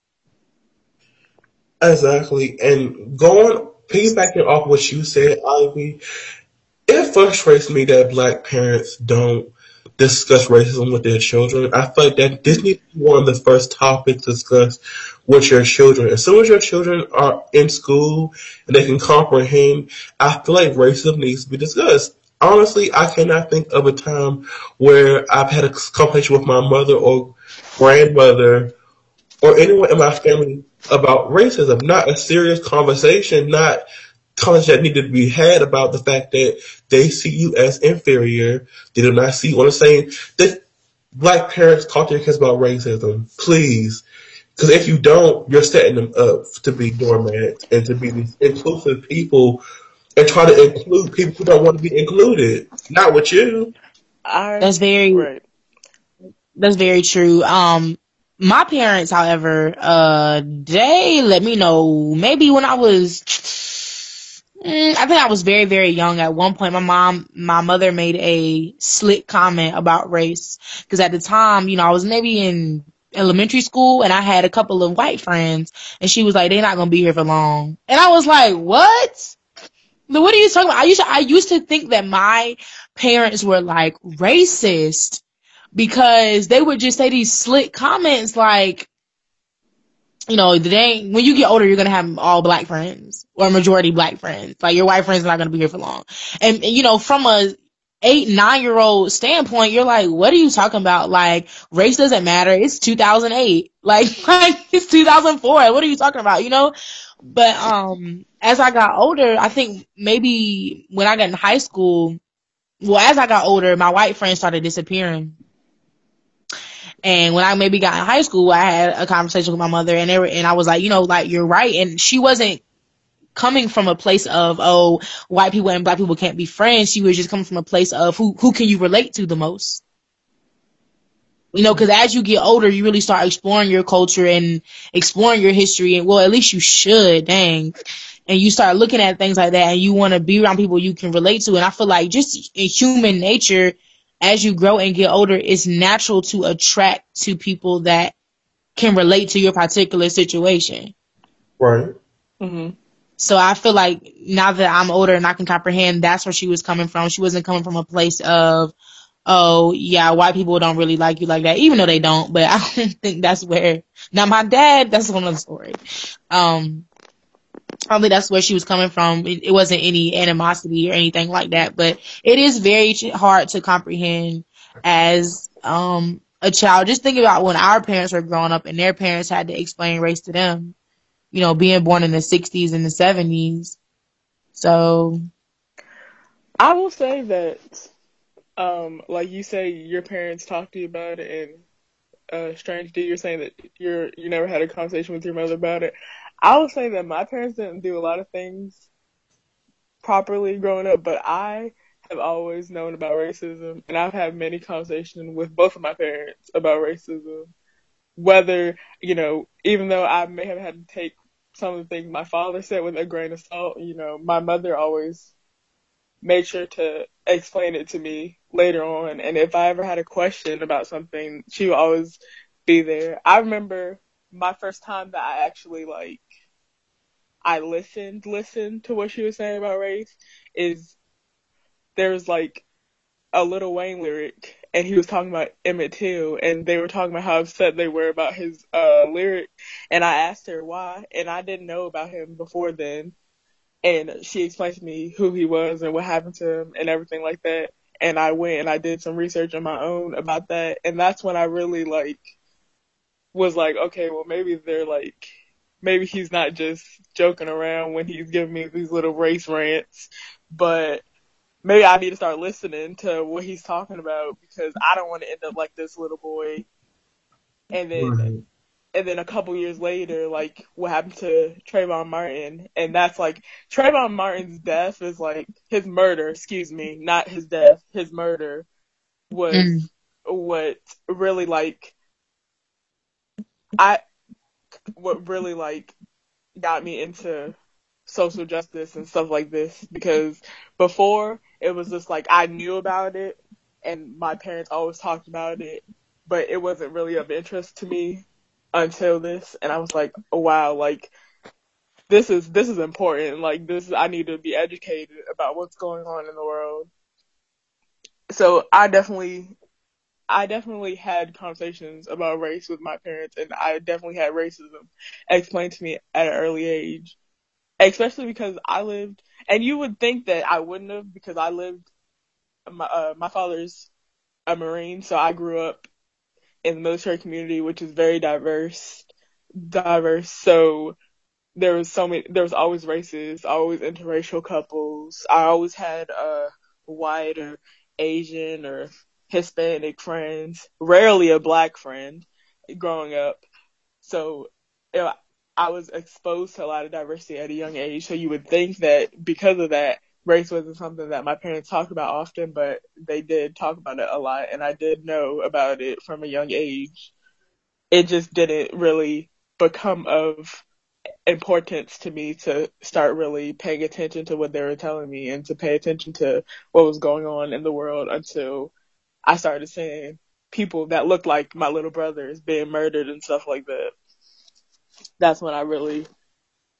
Exactly. And going, piggybacking off what you said, Ivy, it frustrates me that black parents don't discuss racism with their children. I feel like that this needs to be one of the first topics discussed with your children. As soon as your children are in school and they can comprehend, I feel like racism needs to be discussed. Honestly, I cannot think of a time where I've had a conversation with my mother or grandmother or anyone in my family about racism. Not a serious conversation, not conversation that needed to be had about the fact that they see you as inferior. They do not see you on the same. That black parents talk to their kids about racism, please. Because if you don't, you're setting them up to be doormats and to be these inclusive people and try to include people who don't want to be included. Not with you. I, That's very, right. that's very true. Um, my parents, however, uh, they let me know maybe when I was, mm, I think I was very, very young at one point. My mom, my mother made a slick comment about race. Cause at the time, you know, I was maybe in elementary school and I had a couple of white friends and she was like, they're not going to be here for long. And I was like, what? But what are you talking about? I used to, I used to think that my parents were like racist because they would just say these slick comments like, you know, they when you get older, you're gonna have all black friends or majority black friends. Like your white friends are not gonna be here for long. And, and, you know, from a eight, nine year old standpoint, you're like, what are you talking about? Like race doesn't matter. It's 2008. Like, (laughs) like it's 2004. What are you talking about? You know? But, um, as I got older, I think maybe when I got in high school, well, as I got older, my white friends started disappearing. And when I maybe got in high school, I had a conversation with my mother and were, and I was like, you know, like you're right. And she wasn't coming from a place of, oh, white people and black people can't be friends. She was just coming from a place of who, who can you relate to the most? You know, cause as you get older, you really start exploring your culture and exploring your history and well, at least you should, dang. And you start looking at things like that and you want to be around people you can relate to. And I feel like just in human nature, as you grow and get older, it's natural to attract to people that can relate to your particular situation. Right. hmm So I feel like now that I'm older and I can comprehend, that's where she was coming from. She wasn't coming from a place of, oh yeah, white people don't really like you like that, even though they don't. But (laughs) I don't think that's where. Now my dad, that's another story. Um, I think that's where she was coming from. It, it wasn't any animosity or anything like that, but it is very hard to comprehend as um a child. Just think about when our parents were growing up and their parents had to explain race to them. You know, being born in the '60s and the '70s. So I will say that, um, like you say, your parents talked to you about it, and uh, strange D, you're saying that you're you never had a conversation with your mother about it. I will say that my parents didn't do a lot of things properly growing up, but I have always known about racism, and I've had many conversations with both of my parents about racism. Whether you know, even though I may have had to take some of the things my father said with a grain of salt, you know, my mother always made sure to explain it to me later on. And if I ever had a question about something, she would always be there. I remember my first time that I actually like I listened listened to what she was saying about race is there was like a Lil Wayne lyric and he was talking about Emmett Till and they were talking about how upset they were about his uh lyric and I asked her why and I didn't know about him before then and she explained to me who he was and what happened to him and everything like that and I went and I did some research on my own about that and that's when I really like was like okay well maybe they're like maybe he's not just joking around when he's giving me these little race rants but maybe I need to start listening to what he's talking about because I don't want to end up like this little boy. And then. And then a couple years later, like what happened to Trayvon Martin, and that's like Trayvon Martin's death is like his murder. Excuse me, not his death. His murder was Mm. what really like I what really like got me into social justice and stuff like this because before it was just like I knew about it and my parents always talked about it, but it wasn't really of interest to me until this and I was like, oh, wow, like this is this is important. Like this I need to be educated about what's going on in the world. So I definitely I definitely had conversations about race with my parents and I definitely had racism explained to me at an early age especially because I lived, and you would think that I wouldn't have because I lived. My uh, my father's a Marine, so I grew up in the military community, which is very diverse. Diverse, so there was so many. There was always races, always interracial couples. I always had a white or Asian or Hispanic friends, rarely a black friend, growing up. So. You know, I was exposed to a lot of diversity at a young age, so you would think that because of that, race wasn't something that my parents talked about often, but they did talk about it a lot, and I did know about it from a young age. It just didn't really become of importance to me to start really paying attention to what they were telling me and to pay attention to what was going on in the world until I started seeing people that looked like my little brothers being murdered and stuff like that that's when I really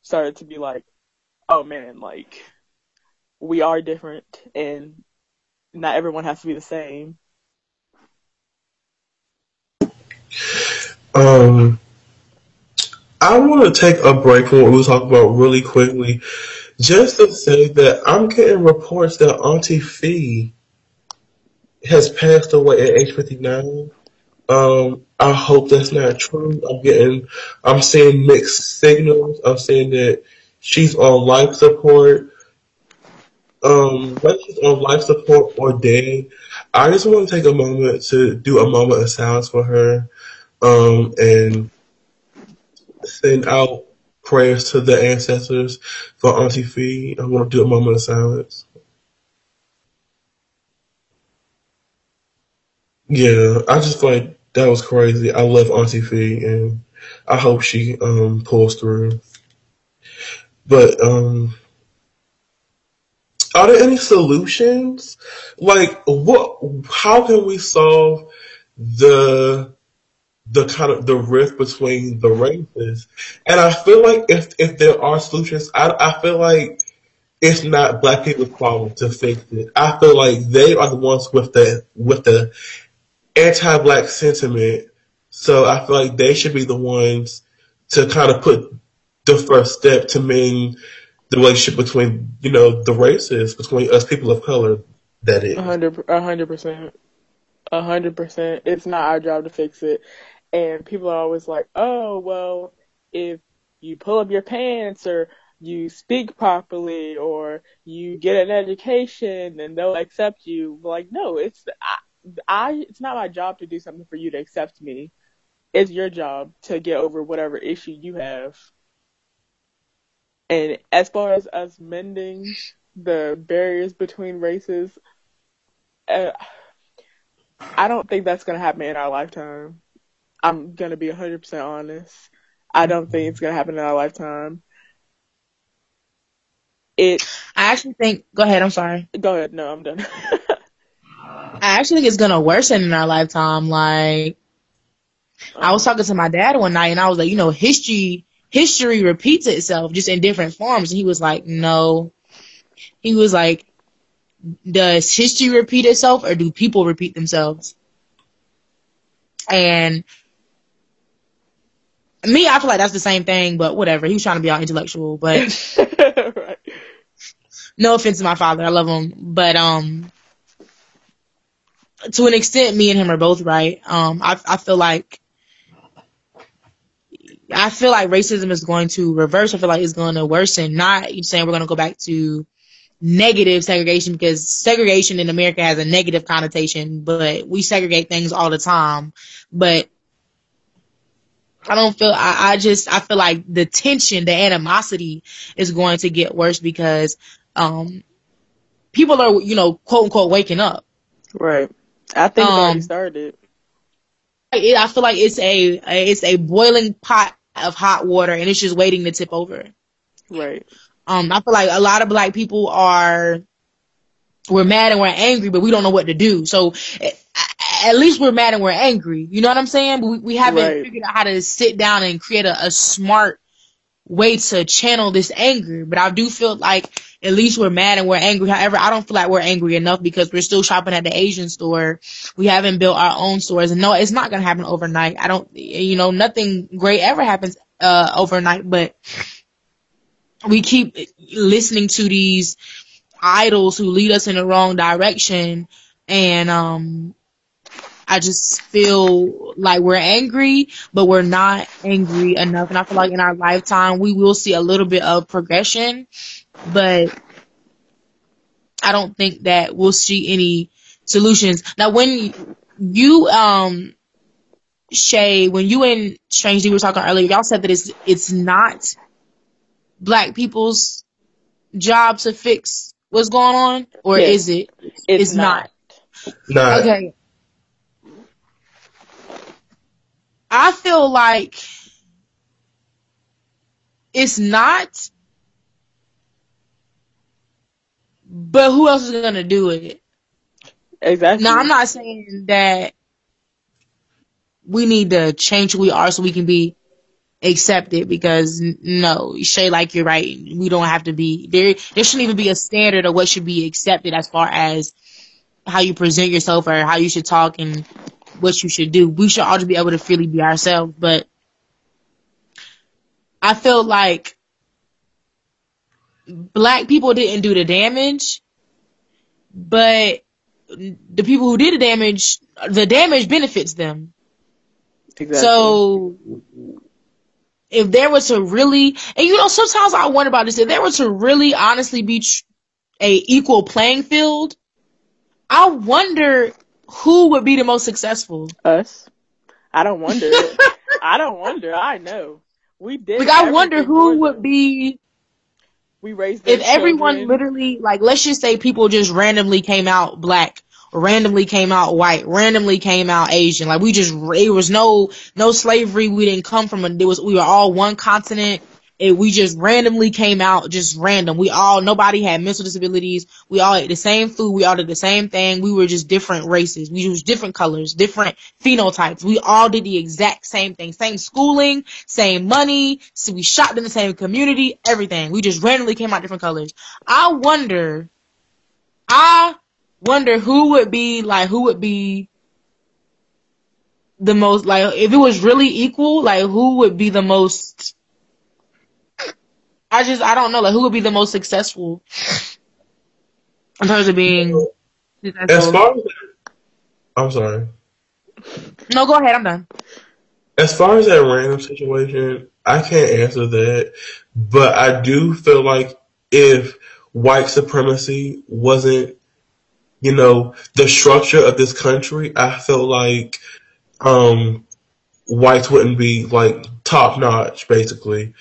started to be like, oh man, like we are different and not everyone has to be the same. Um, I want to take a break from what we were talking about really quickly, just to say that I'm getting reports that Auntie Fee has passed away at age 59. Um, I hope that's not true. I'm getting, I'm seeing mixed signals. I'm saying that she's on life support. Um, whether she's on life support or dead, I just want to take a moment to do a moment of silence for her. Um, and send out prayers to the ancestors for Auntie Fee. I want to do a moment of silence. Yeah, I just like that was crazy. I love Auntie Fee, and I hope she um pulls through. But um, are there any solutions? Like, what? How can we solve the the kind of the rift between the races? And I feel like if if there are solutions, I I feel like it's not black people's problem to fix it. I feel like they are the ones with the with the anti-black sentiment. So I feel like they should be the ones to kind of put the first step to mend the relationship between you know the races between us people of color. that is. A hundred, percent, a hundred percent. It's not our job to fix it. And people are always like, oh, well, if you pull up your pants or you speak properly or you get an education, then they'll accept you. Like, no, it's, I, I, it's not my job to do something for you to accept me. It's your job to get over whatever issue you have. And as far as us mending the barriers between races, uh, I don't think that's gonna happen in our lifetime. I'm gonna be 100% honest. I don't think it's gonna happen in our lifetime. It. I actually think. Go ahead. I'm sorry. Go ahead. No, I'm done. (laughs) I actually think it's gonna worsen in our lifetime. Like, I was talking to my dad one night and I was like, you know, history history repeats itself just in different forms. And he was like, no. He was like, does history repeat itself or do people repeat themselves? And me, I feel like that's the same thing, but whatever. He was trying to be all intellectual, but (laughs) right. no offense to my father, I love him, but um, to an extent, me and him are both right. Um, I I feel like I feel like racism is going to reverse. I feel like it's going to worsen. Not you saying we're going to go back to negative segregation because segregation in America has a negative connotation, but we segregate things all the time. But I don't feel, I, I just, I feel like the tension, the animosity is going to get worse because, um, people are, you know, quote unquote waking up. Right. I think it already Um, started. I feel like it's a, it's a boiling pot of hot water and it's just waiting to tip over. Right. Um, I feel like a lot of black people are, we're mad and we're angry, but we don't know what to do. So at least we're mad and we're angry. You know what I'm saying? But we, we haven't Right. figured out how to sit down and create a, a smart way to channel this anger. But I do feel like at least we're mad and we're angry. However, I don't feel like we're angry enough because we're still shopping at the Asian store. We haven't built our own stores. And no, it's not going to happen overnight. I don't, you know, nothing great ever happens, uh, overnight, but we keep listening to these idols who lead us in the wrong direction and um I just feel like we're angry, but we're not angry enough. And I feel like in our lifetime, we will see a little bit of progression, but I don't think that we'll see any solutions. Now, when you, um, Shay, when you and Strange D were talking earlier, y'all said that it's, it's not black people's job to fix what's going on, or Yes. is it? It's, It's not. Not Okay. I feel like it's not, but who else is gonna do it? Exactly. Now, I'm not saying that we need to change who we are so we can be accepted because no, Shay, like you're right. We don't have to be there. There shouldn't even be a standard of what should be accepted as far as how you present yourself or how you should talk and what you should do. We should all just be able to freely be ourselves. But I feel like black people didn't do the damage, but the people who did the damage, the damage benefits them. exactly. So if there were to really, and you know, sometimes I wonder about this, if there were to really honestly be tr- a equal playing field, I wonder who would be the most successful. us. I don't wonder. (laughs) I don't wonder. I know. We did. Like I wonder who would be We raised if everyone literally like let's just say people just randomly came out black randomly came out white randomly came out asian. Like we just it was no no slavery. We didn't come from a there was we were all one continent and we just randomly came out just random. We all nobody had mental disabilities. We all ate the same food. We all did the same thing. We were just different races. We was different colors different phenotypes. We all did the exact same thing. Same schooling same money. So we shopped in the same community everything. We just randomly came out different colors. I wonder i wonder who would be like who would be the most like if it was really equal like who would be the most i just i don't know like who would be the most successful in terms of being as successful. far as I'm sorry. no go ahead i'm done As far as that random situation, I can't answer that, but I do feel like if white supremacy wasn't, you know, the structure of this country, I feel like um, whites wouldn't be like top notch, basically.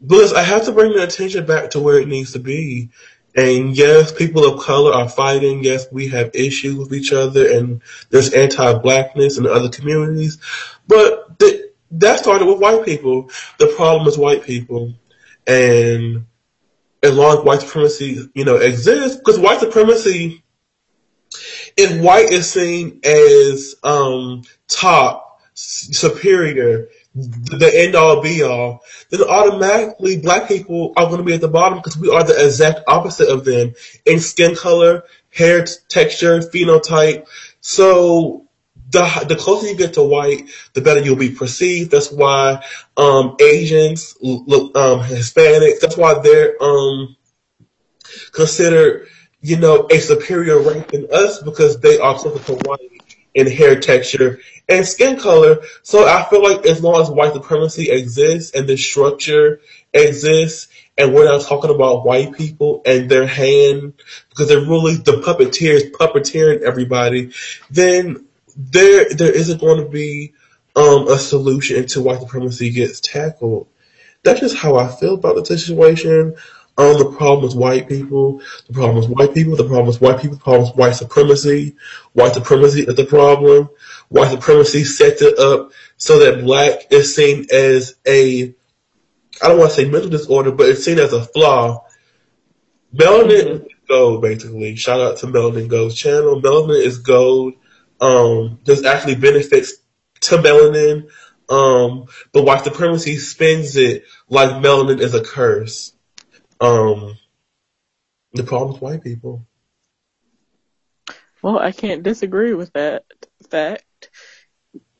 But I have to bring the attention back to where it needs to be. And yes, people of color are fighting. Yes, we have issues with each other, and there's anti-blackness in other communities. But th- that started with white people. The problem is white people, and as long as white supremacy, you know, exists, because white supremacy, if white is seen as um, top, superior, the end all be all, then automatically black people are going to be at the bottom because we are the exact opposite of them in skin color, hair texture, phenotype. So the the closer you get to white, the better you'll be perceived. That's why um, Asians, um, Hispanics, that's why they're um, considered, you know, a superior race than us because they are closer to white in hair texture and skin color. So I feel like as long as white supremacy exists and this structure exists, and we're not talking about white people and their hand because they're really the puppeteers puppeteering everybody, then there there isn't going to be um, a solution until white supremacy gets tackled that's just how I feel about the situation. Um, the problem is white people. The problem is white people. The problem is white people. The problem is white supremacy. White supremacy is the problem. White supremacy sets it up so that black is seen as a, I don't want to say mental disorder, but it's seen as a flaw. Melanin is gold, basically. Shout out to Melanin Gold's channel. Melanin is gold. Um, there's actually benefits to melanin. Um, but white supremacy spins it like melanin is a curse. Um, the problem is white people. Well, I can't disagree with that fact.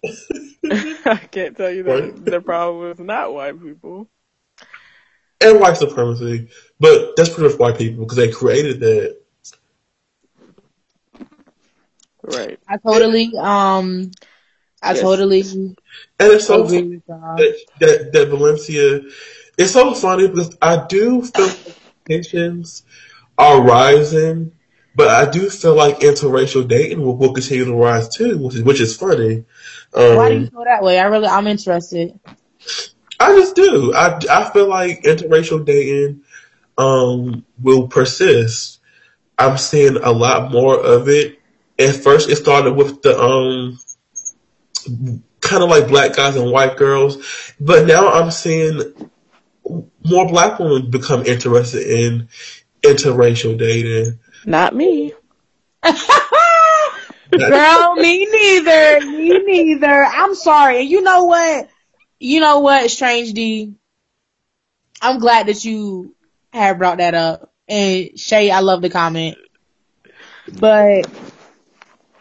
(laughs) (laughs) I can't tell you that Right. the problem is not white people. And white supremacy. But that's pretty much white people because they created that. Right. I totally, um, I Yes. totally And it's so agree with y'all. that, that, that Valencia, it's so funny because I do feel tensions are rising, but I do feel like interracial dating will, will continue to rise too, which is, which is funny. Um, Why do you feel that way? I really, I'm interested. I just do. I, I feel like interracial dating um, will persist. I'm seeing a lot more of it. At first, it started with the um, kind of like black guys and white girls, but now I'm seeing more black women become interested in interracial dating. Not me. Girl, me neither. Me neither. I'm sorry. And you know what? You know what, Strange D? I'm glad that you have brought that up. And Shay, I love the comment. But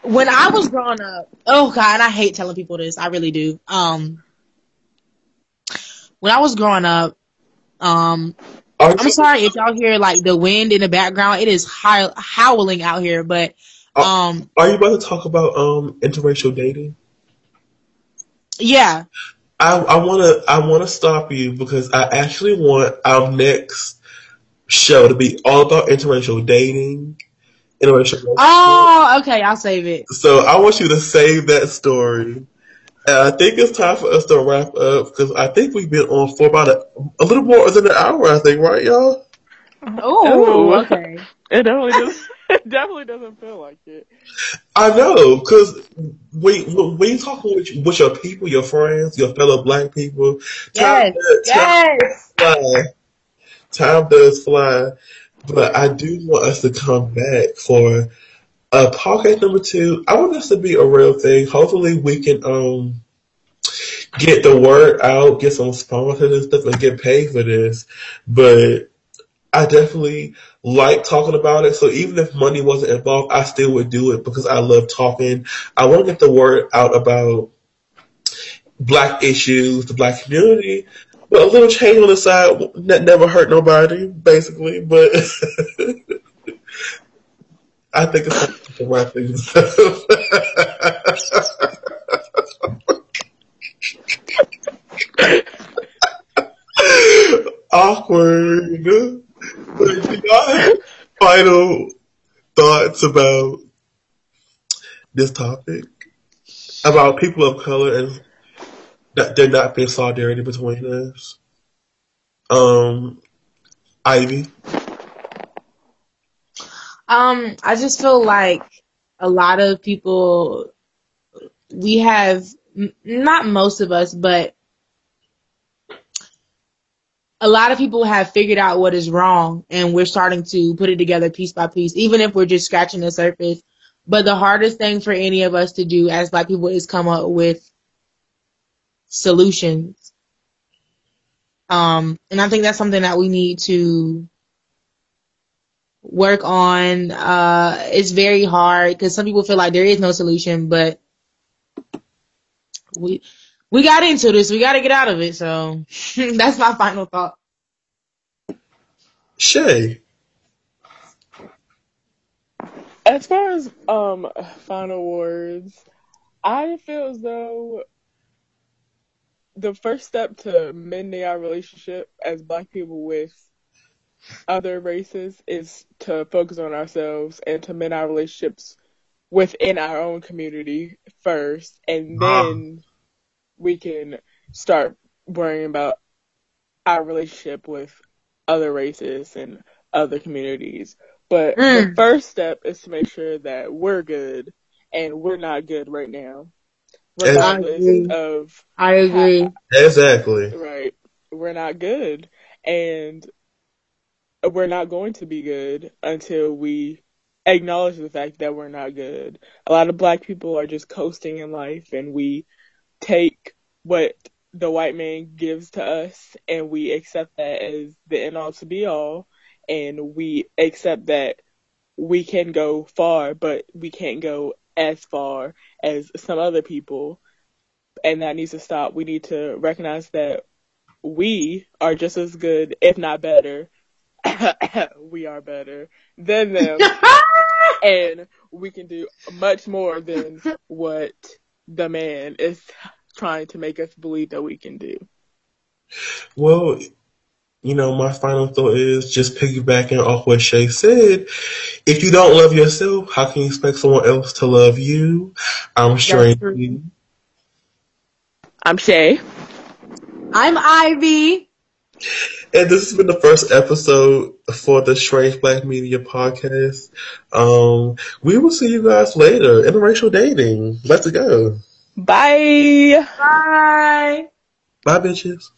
when I was growing up, oh God, and I hate telling people this. I really do. Um, when I was growing up, um, I'm sorry if y'all hear like the wind in the background. It is howl- howling out here, but um, are you about to talk about um, interracial dating? yeah. I, I wanna I wanna stop you because I actually want our next show to be all about interracial dating, interracial. Oh, okay. I'll save it. So I want you to save that story. And I think it's time for us to wrap up because I think we've been on for about a, a little more than an hour. I think, right, y'all? Oh, okay. It definitely does. (laughs) It definitely doesn't feel like it. I know because when when you talking with, with your people, your friends, your fellow black people, time, Yes. time Yes. fly. Time does fly. But I do want us to come back for uh podcast number two. I want this to be a real thing. Hopefully we can um get the word out, get some sponsors and stuff and get paid for this. But I definitely like talking about it. So even if money wasn't involved, I still would do it because I love talking. I want to get the word out about black issues, the black community. But a little change on the side that never hurt nobody, basically. But (laughs) I think it's (laughs) Awkward. But y'all final thoughts about this topic? About people of color and that there not being solidarity between us? Um, Ivy. Um, I just feel like a lot of people, we have, not most of us, but a lot of people have figured out what is wrong and we're starting to put it together piece by piece, even if we're just scratching the surface. But the hardest thing for any of us to do as black people is come up with solutions. Um, and I think that's something that we need to work on. Uh, it's very hard because some people feel like there is no solution, but we we got into this. We got to get out of it. So (laughs) that's my final thought. Shay. As far as um final words, I feel as though the first step to mending our relationship as black people with other races is to focus on ourselves and to mend our relationships within our own community first and then we can start worrying about our relationship with other races and other communities. But the Mm. first step is to make sure that we're good and we're not good right now. Regardless agree. of I agree. Exactly. Right. We're not good. And we're not going to be good until we acknowledge the fact that we're not good. A lot of black people are just coasting in life and we take what the white man gives to us and we accept that as the end all to be all and we accept that we can go far but we can't go as far as some other people and that needs to stop. We need to recognize that we are just as good, if not better. (coughs) we are better than them, (laughs) and we can do much more than what the man is trying to make us believe that we can do. Well, you know, my final thought is just piggybacking off what Shay said. If you don't love yourself, how can you expect someone else to love you? I'm sure That's true. you. I'm Shay. I'm Ivy. And this has been the first episode for the Strange Black Media podcast. Um, we will see you guys later. Interracial dating. Let's go. Bye. Bye. Bye, bitches.